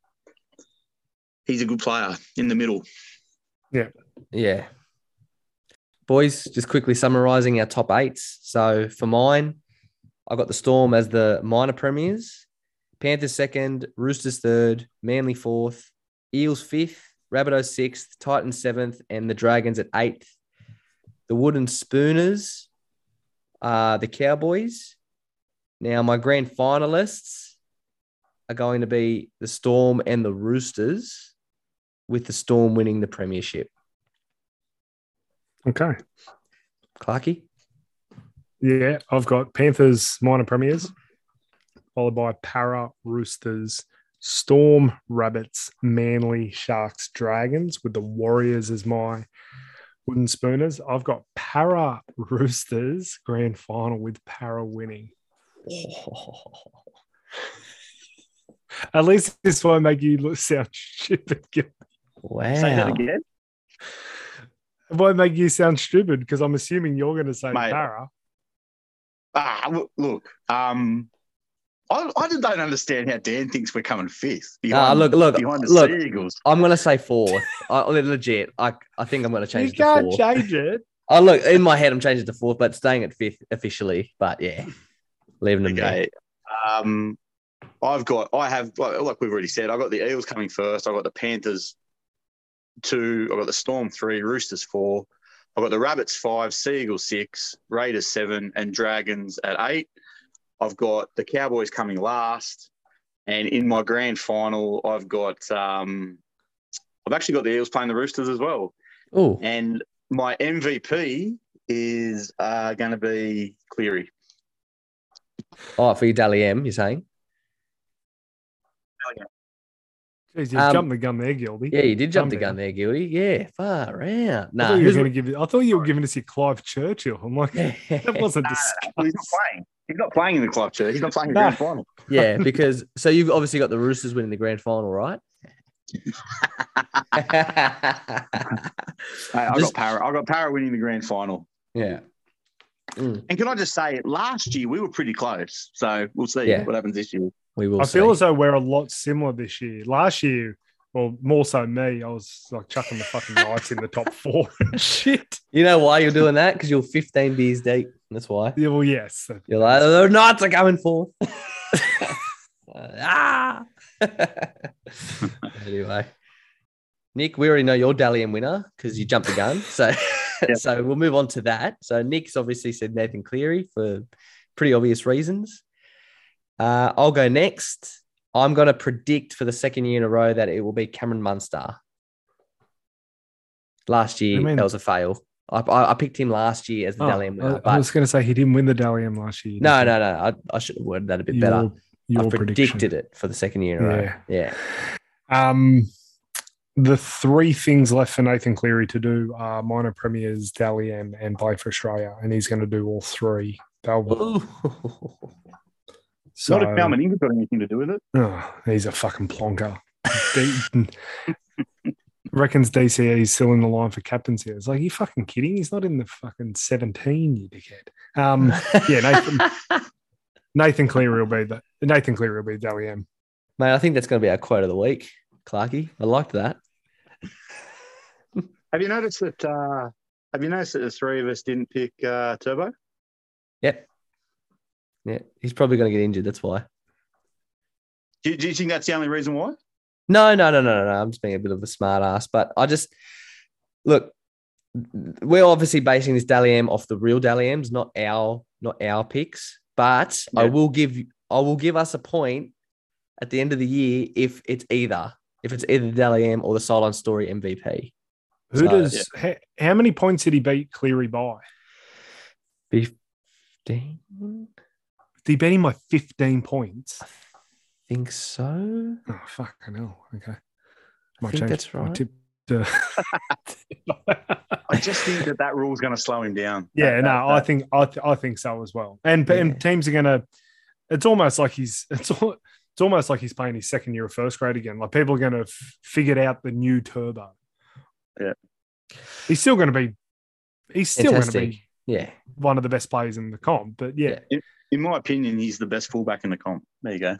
He's a good player in the middle. Yeah, yeah. Boys, just quickly summarizing our top eights. So for mine, I got the Storm as the minor premiers, Panthers second, Roosters third, Manly fourth, Eels fifth, Rabbitohs sixth, Titans seventh, and the Dragons at eighth. The Wooden Spooners are the Cowboys. Now, my grand finalists are going to be the Storm and the Roosters, with the Storm winning the premiership. Okay. Clarky? Yeah, I've got Panthers minor premiers, followed by Para Roosters, Storm Rabbits, Manly Sharks, Dragons, with the Warriors as my wooden spooners. I've got Para Roosters grand final with Para winning. At least this won't make you look sound stupid. It Say that Wow. again. won't make you sound stupid because I'm assuming you're going to say Mate. Para. Ah, look, look um, I, I just don't understand how Dan thinks we're coming fifth. Behind, look, look, behind the look. Sea Eagles. I'm going to say fourth. I, legit. I, I think I'm going to change You it to can't fourth. change it. Oh, look, in my head, I'm changing to fourth, but staying at fifth officially. But yeah, leaving them there. Okay. Um, I've got, I have, like, like we've already said, I've got the Eels coming first. I've got the Panthers two. I've got the Storm three, Roosters four. I've got the Rabbits five, Sea Eagles six, Raiders seven, and Dragons at eight. I've got the Cowboys coming last. And in my grand final, I've got, um, I've actually got the Eels playing the Roosters as well. Oh, And my MVP is uh, going to be Cleary. oh, for your Dally M, you're saying? Jeez, you Um, jumped the gun there, Gilby. Yeah, you did jump the Calm gun down. there, Guilty. Yeah, far out. I Nah, thought, you were gonna give, I thought you were giving us your Clive Churchill. I'm like, that wasn't Nah, discussed. He's not playing. He's not playing in the club chair. He's not playing in the Nah. grand final. yeah, because so you've obviously got the Roosters winning the grand final, right? Hey, I got Para. I got Para winning the grand final. yeah. Mm, And can I just say, last year we were pretty close. So we'll see Yeah. what happens this year. we will I see. feel as though we're a lot similar this year. Last year, well, more so me, I was like chucking the fucking lights in the top four and shit. you know why you're doing that? Because you're 15 beers deep. That's why. Yeah, well, yes. You're like, the Knights are coming forth. ah. anyway, Nick, we already know you're Dally M winner because you jumped the gun. So, Yep. so we'll move on to that. So Nick's obviously said Nathan Cleary for pretty obvious reasons. Uh, I'll go next. I'm going to predict for the second year in a row that it will be Cameron Munster. Last year, I mean- that was a fail. I, I, I picked him last year as the Oh, Dally M winner, I, but I was going to say he didn't win the Dally M last year. no, no, no. I, I should have worded that a bit Your, better. your I prediction. predicted it for the second year in a row. Yeah. Yeah. Um, the three things left for Nathan Cleary to do are minor premiers, Dally M, and play for Australia, and he's going to do all three. They'll, Ooh. So Not if Calvin Ingles got anything to do with it. oh, he's a fucking plonker. D- reckons DCE is still in the line for captaincy. It's like, you fucking kidding? He's not in the fucking 17, you dickhead. Um, yeah, Nathan, Nathan Cleary will be the Nathan Cleary will be Dally M. Mate, I think that's going to be our quote of the week, Clarky. I liked that. Have you noticed that? Uh, have you noticed that the three of us didn't pick uh, Turbo? Yep. Yeah, he's probably going to get injured. That's why. Do, do you think that's the only reason why? No, no, no, no, no, no. I'm just being a bit of a smart ass, but I just look. We're obviously basing this Dally M off the real Dally M's, not our not our picks. But I will give I will give us a point at the end of the year if it's either if it's either the Dally M or the Sideline Story MVP. Who So- does how, how many points did he beat Cleary by? Fifteen, Did he beat him by 15 points? Think so. Oh fucking hell. Okay. I think that's right. tip to- I just think that that rule is going to slow him down. yeah, That- no, that- I think I, th- I think so as well. And, Yeah. and teams are gonna. It's almost like he's it's all, it's almost like he's playing his second year of first grade again. Like people are gonna f- figure out the new turbo. Yeah. he's still gonna be. He's still gonna be Yeah, one of the best players in the comp. But yeah, In my opinion, he's the best fullback in the comp. There you go.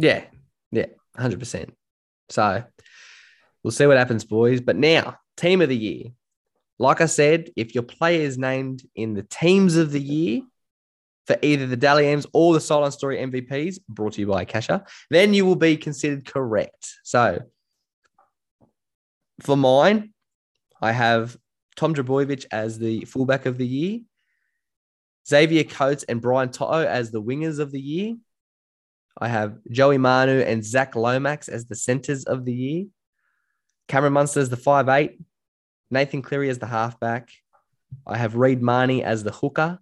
Yeah, yeah, hundred percent. So we'll see what happens, boys. But now, team of the year. Like I said, if your player is named in the teams of the year for either the Dally M's or the Sideline Story MVPs, brought to you by Kasha, then you will be considered correct. So for mine, I have Tom Trbojevic as the fullback of the year, Xavier Coates and Brian To'o as the wingers of the year. I have Joey Manu and Zach Lomax as the centers of the year. Cameron Munster as the five eight. Nathan Cleary as the halfback. I have Reed Mahoney as the hooker.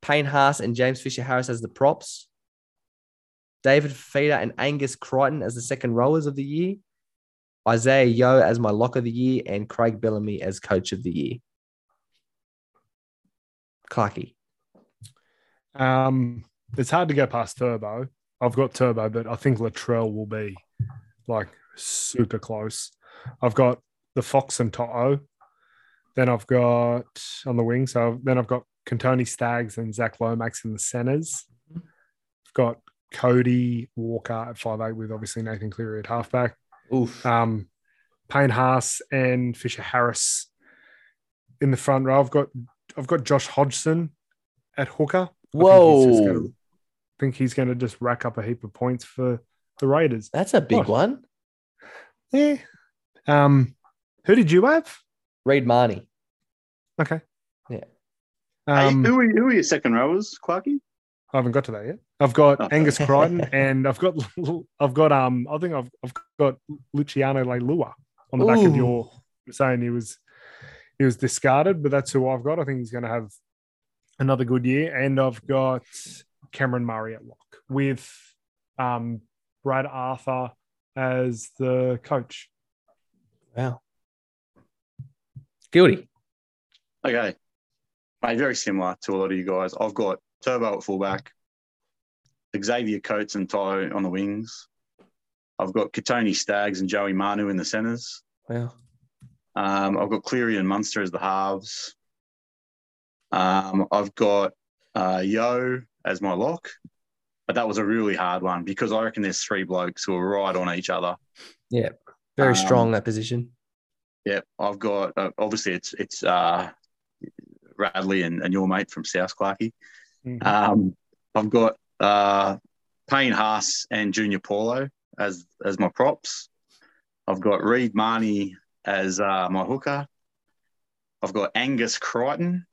Payne Haas and James Fisher Harris as the props. David Fifita and Angus Crichton as the second rowers of the year. Isaiah Yeo as my lock of the year, and Craig Bellamy as coach of the year. Clarky. um, it's hard to go past Turbo. I've got Turbo, but I think Latrell will be like super close. I've got the Fox and Toto. Then I've got on the wing. So then I've got Kotoni Staggs and Zach Lomax in the centers. I've got Cody Walker at five eight with obviously Nathan Cleary at halfback. Oof. Um, Payne Haas and Fisher Harris in the front row. I've got I've got Josh Hodgson at hooker. I think he's just Whoa. Gonna- I think he's going to just rack up a heap of points for the Raiders. That's a big What? one. Yeah. Um, who did you have? Reed Mahoney. Okay. Yeah. Hey, Um, who, are, who are your second rowers, Clarky? I haven't got to that yet. I've got Okay. Angus Crichton and I've got I've got um I think I've I've got Luciano Leilua on the back of your saying he was he was discarded, but that's who I've got. I think he's going to have another good year, and I've got Cameron Murray at lock with um Brad Arthur as the coach. Wow. Guilty. Okay. Mate, very similar to a lot of you guys. I've got Turbo at fullback, Xavier Coates and Ty on the wings. I've got Kotoni Staggs and Joey Manu in the centres. Wow. Um, I've got Cleary and Munster as the halves. Um, I've got uh, Yeo as my lock, but that was a really hard one because I reckon there's three blokes who are right on each other. Yeah, very Um, strong that position. Yep, I've got uh, obviously it's it's uh, Radley and, and your mate from South Clarkey. Mhm. Um, I've got uh, Payne Haas and Junior Paulo as as my props. I've got Reed Mahoney as uh, my hooker. I've got Angus Crichton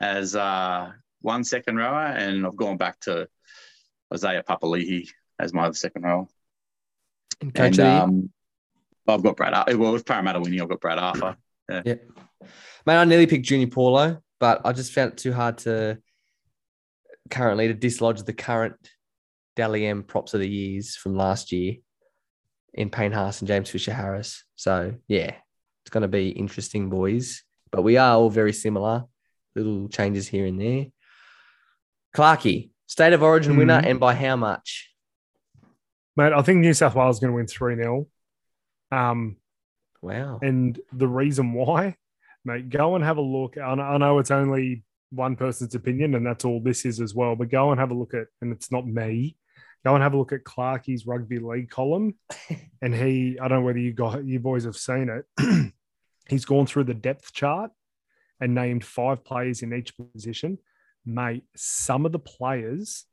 as uh, one second rower, and I've gone back to Isaiah Papali'i as my other second rower. And coach And of the year. um, I've got Brad. Ar- Well, with Parramatta winning, I've got Brad Arthur. Yeah. Yeah. Mate, I nearly picked Junior Paulo, but I just found it too hard to currently to dislodge the current Dally M props of the years from last year in Payne Haas and James Fisher Harris. So yeah, it's going to be interesting, boys. But we are all very similar, little changes here and there. Clarky, State of Origin winner, Mhm. and by how much? Mate, I think New South Wales is going to win 3 0. Um, Wow. and the reason why, mate, go and have a look. I know, it's only one person's opinion, and that's all this is as well, but go and have a look at, and it's not me. Go and have a look at Clarkie's rugby league column. and he, I don't know whether you got you boys have seen it. He's gone through the depth chart and named five players in each position. Mate, some of the players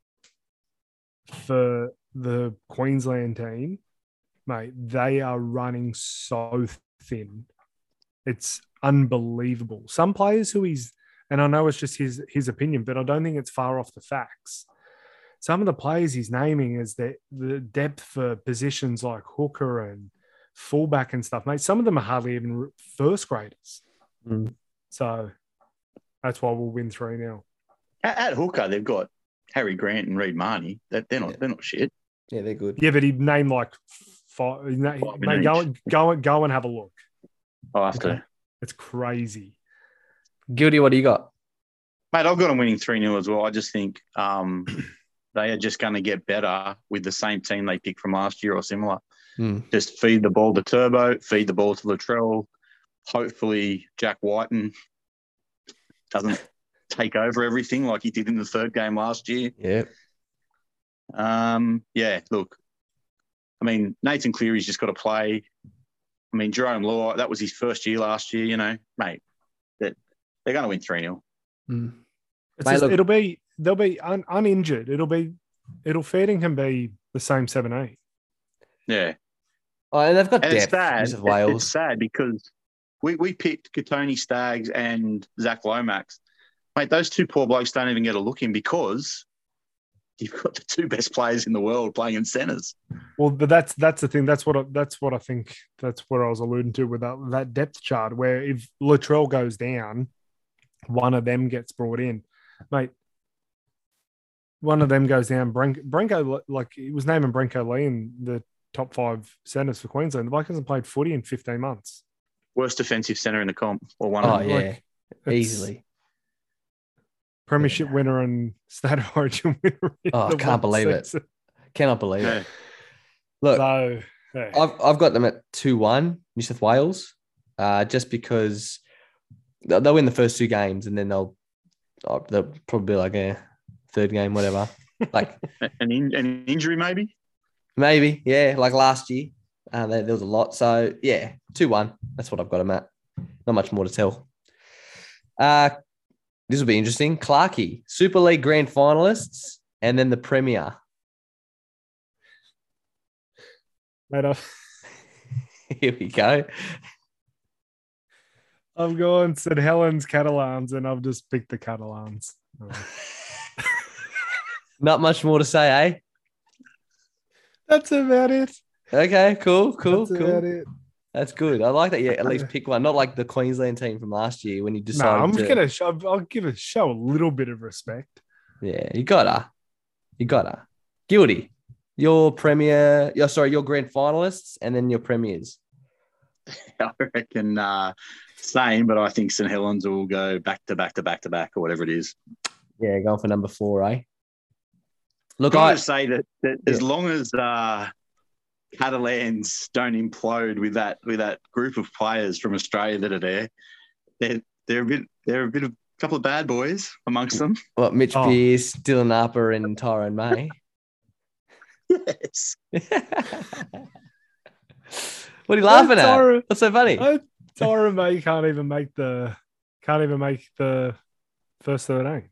for the Queensland team, mate, they are running so thin. It's unbelievable. Some players who he's, and I know it's just his his opinion, but I don't think it's far off the facts. Some of the players he's naming is that the depth for positions like hooker and fullback and stuff, mate. Some of them are hardly even first graders. Mm. So that's why we'll win three now. At, at hooker, they've got Harry Grant and Reed Mahoney. That they're not Yeah. they're not shit. Yeah, they're good. Yeah, but he named like five. he Five mate, go, each. go, go and have a look. I'll have Okay. to. It's crazy. Guilty, what do you got? Mate, I've got them winning 3 0 as well. I just think um, they are just going to get better with the same team they picked from last year or similar. Hmm. Just feed the ball to Turbo, feed the ball to Latrell. Hopefully, Jack Wighton doesn't take over everything like he did in the third game last year. Yeah. Um, yeah, look, I mean, Nathan Cleary's just got to play. I mean, Jarome Luai, that was his first year last year, you know, mate, that they're going to win 3 0. Hmm. It's Mate, just- look- it'll be they'll be un, uninjured. It'll be it'll feeding him be the same seven eight. Yeah. Oh, and they've got And it's depth. sad. New It's, South Wales. sad because we, we picked Kotoni Staggs and Zach Lomax. Mate, those two poor blokes don't even get a look in because you've got the two best players in the world playing in centres. Well, but that's that's the thing. That's what I, that's what I think. That's what I was alluding to with that, that depth chart. Where if Latrell goes down, one of them gets brought in, mate. One of them goes down. Bren- Brenko, like he was naming Brenko Lee in the top five centers for Queensland. The bloke hasn't played footy in fifteen months. Worst defensive centre in the comp, or one Oh, of them. yeah. like, It's Easily. Premiership winner and state of origin winner. Oh, I can't believe it. Cannot believe it. Look, So, yeah. I've, I've got them at 2 1, New South Wales, uh, just because they'll, they'll win the first two games and then they'll, oh, they'll probably be like a third game, whatever. Like An, in, an injury, maybe? maybe, yeah, like last year. Uh, there, there was a lot. So, yeah, 2 1. That's what I've got them at. Not much more to tell. Uh, this will be interesting. Clarkey, Super League grand finalists, and then the Premier. Mate, I've, Here we go. I've gone St. Helens Catalans and I've just picked the Catalans. Not much more to say, eh? That's about it. Okay, cool, cool, That's cool. About it. That's good. I like that. Yeah, at least pick one. Not like the Queensland team from last year when you No. I'm to, just gonna show. I'll give a show a little bit of respect. Yeah, you gotta. You gotta. Guilty. Your premier. Your sorry, your grand finalists, and then your premiers. I reckon uh, same, but I think St Helens will go back to back to back to back or whatever it is. Yeah, going for number four, eh? Look, I I just say that, that as long as uh, Catalans don't implode with that with that group of players from Australia that are there, they're they're a bit they're a bit of a couple of bad boys amongst them. what Mitch Oh. Pearce, Dylan Harper, and Tyrone May. Yes. what are you laughing at? Tyra- What's so funny? Oh, Tyrone May can't even make the can't even make the first thirteen.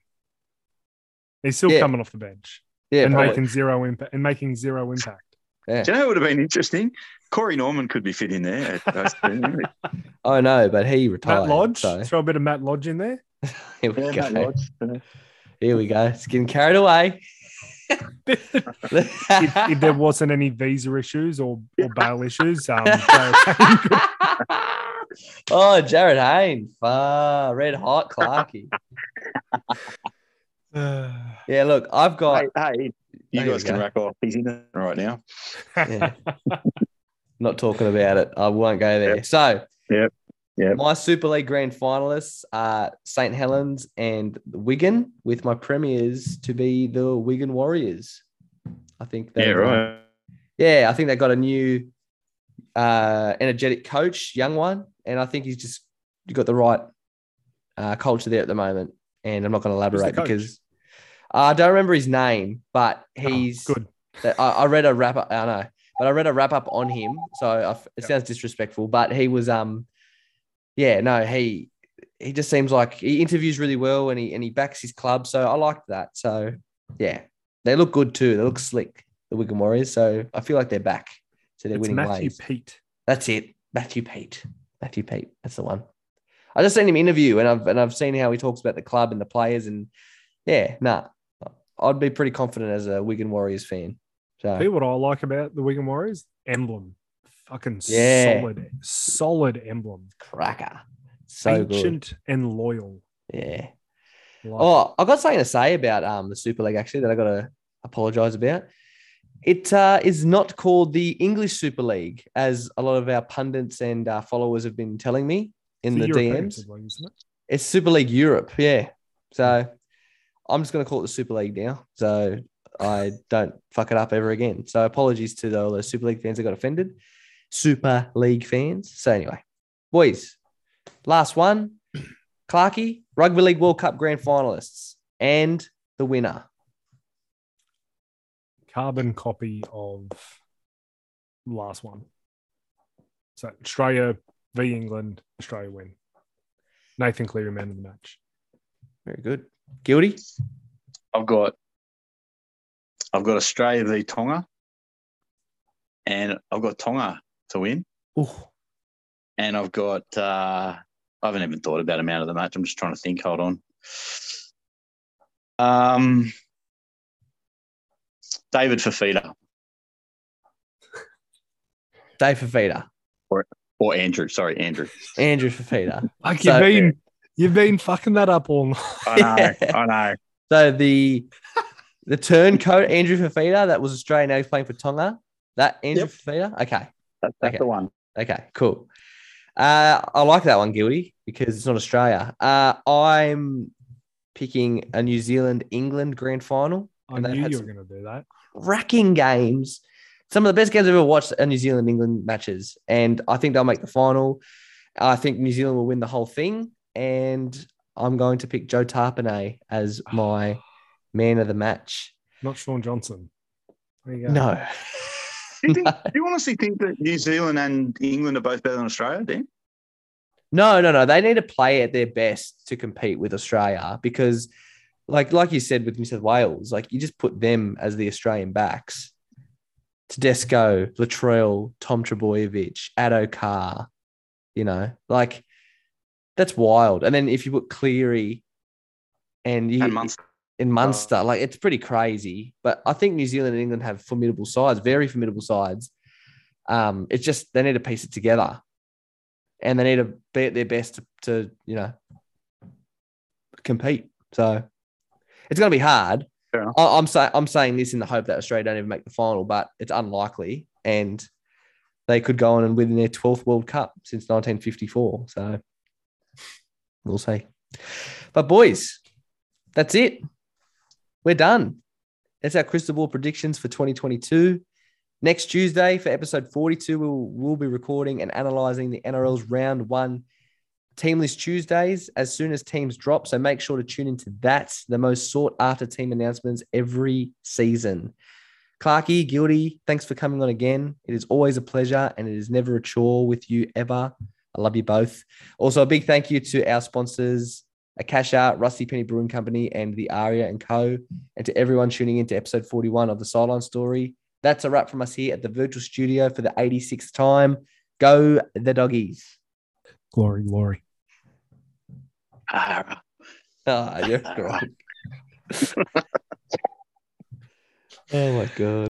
He's still Yeah. coming off the bench yeah, and probably. making zero impact and making zero impact. Yeah. Do you know what would have been interesting? Corey Norman could be fit in there. at those. I know, but he retired. Matt Lodge, So throw a bit of Matt Lodge in there. here we Yeah, go. Matt Lodge. Here we go. It's getting carried away. if, if there wasn't any visa issues or, or bail issues, um, oh, Jarryd Hayne. Far red hot Clarky. Yeah, look, I've got Hey, hey, you There you guys can go. rack off. He's in it right now. Yeah. not talking about it. I won't go there. So Yep. Yeah. My Super League grand finalists are St. Helens and Wigan, with my premiers to be the Wigan Warriors. I think Yeah, they've, right. Yeah, I think they got a new uh, energetic coach, young one, and I think he's just got the right uh, culture there at the moment. And I'm not going to elaborate because I don't remember his name, but Oh, he's good. I, I read a wrap up. I know, but I read a wrap up on him, so I, it sounds disrespectful. But he was, um, yeah, no, he he just seems like he interviews really well, and he and he backs his club. So I liked that. So yeah, they look good too. They look slick, the Wigan Warriors. So I feel like they're back to their It's winning Matthew ways. Pete. That's it, Matthew Peet. Matthew Peet. That's the one. I just seen him interview, and I've and I've seen how he talks about the club and the players, and yeah, nah, I'd be pretty confident as a Wigan Warriors fan. So Tell you what I like about the Wigan Warriors emblem. Fucking Yeah. solid, solid emblem. cracker. So good. Ancient and loyal. Yeah. Like, Oh, I've got something to say about um the Super League actually that I got to apologize about. It uh, is not called the English Super League, as a lot of our pundits and uh, followers have been telling me in the, European DMs. League, it? It's Super League Europe, yeah. So I'm just going to call it the Super League now, so I don't fuck it up ever again. So apologies to all the Super League fans that got offended, Super League fans. So anyway, boys, last one, Clarkey, Rugby League World Cup grand finalists, and the winner. Carbon copy of last one. So Australia v England, Australia win. Nathan Cleary man of the match. Very good. Guilty. I've got I've got Australia v Tonga, and I've got Tonga to win, Ooh, and I've got uh, I haven't even thought about a man of the match. I'm just trying to think. Hold on. Um, David Fifita Dave Fifita, or Andrew. Sorry, Andrew. Andrew Fifita. Like So- you've been you've been fucking that up all night. I know. I know. So the the turncoat Andrew Fifita that was Australian. Now he's playing for Tonga. That Andrew Yep. Fifita. Okay. That's, that's Okay. the one. Okay, cool. Uh, I like that one, Guilty, because it's not Australia. Uh, I'm picking a New Zealand England grand final. I And knew you were going to do that. Racking games. Some of the best games I've ever watched are New Zealand England matches. And I think they'll make the final. I think New Zealand will win the whole thing. And I'm going to pick Joe Tapine as my man of the match. Not Shaun Johnson. There you go. No. Do you, think, do you honestly think that New Zealand and England are both better than Australia, Dan? No, no, no. They need to play at their best to compete with Australia because, like, like you said with New South Wales, like you just put them as the Australian backs. Tedesco, Latrell, Tom Trbojevic, Addo Carr, you know, like that's wild. And then if you put Cleary and you And Munster. in Munster, like it's pretty crazy. But I think New Zealand and England have formidable sides, very formidable sides. Um, it's just they need to piece it together, and they need to be at their best to, to you know compete. So it's going to be hard. I, I'm saying I'm saying this in the hope that Australia don't even make the final, but it's unlikely, and they could go on and win their 12th World Cup since 1954. So we'll see. But boys, that's it. We're done. That's our crystal ball predictions for 2022. Next Tuesday for episode 42, we'll, we'll be recording and analyzing the NRL's round one team list Tuesdays as soon as teams drop. So make sure to tune into that, the most sought after team announcements every season. Clarky, Guilty, thanks for coming on again. It is always a pleasure and it is never a chore with you ever. I love you both. Also, a big thank you to our sponsors, Akasha, Rusty Penny Brewing Company, and the Aria and Co. And to everyone tuning in to episode 41 of the Sideline Story. That's a wrap from us here at the virtual studio for the 86th time. Go the doggies. Glory, glory. Ah, Ah, you're right. oh my god.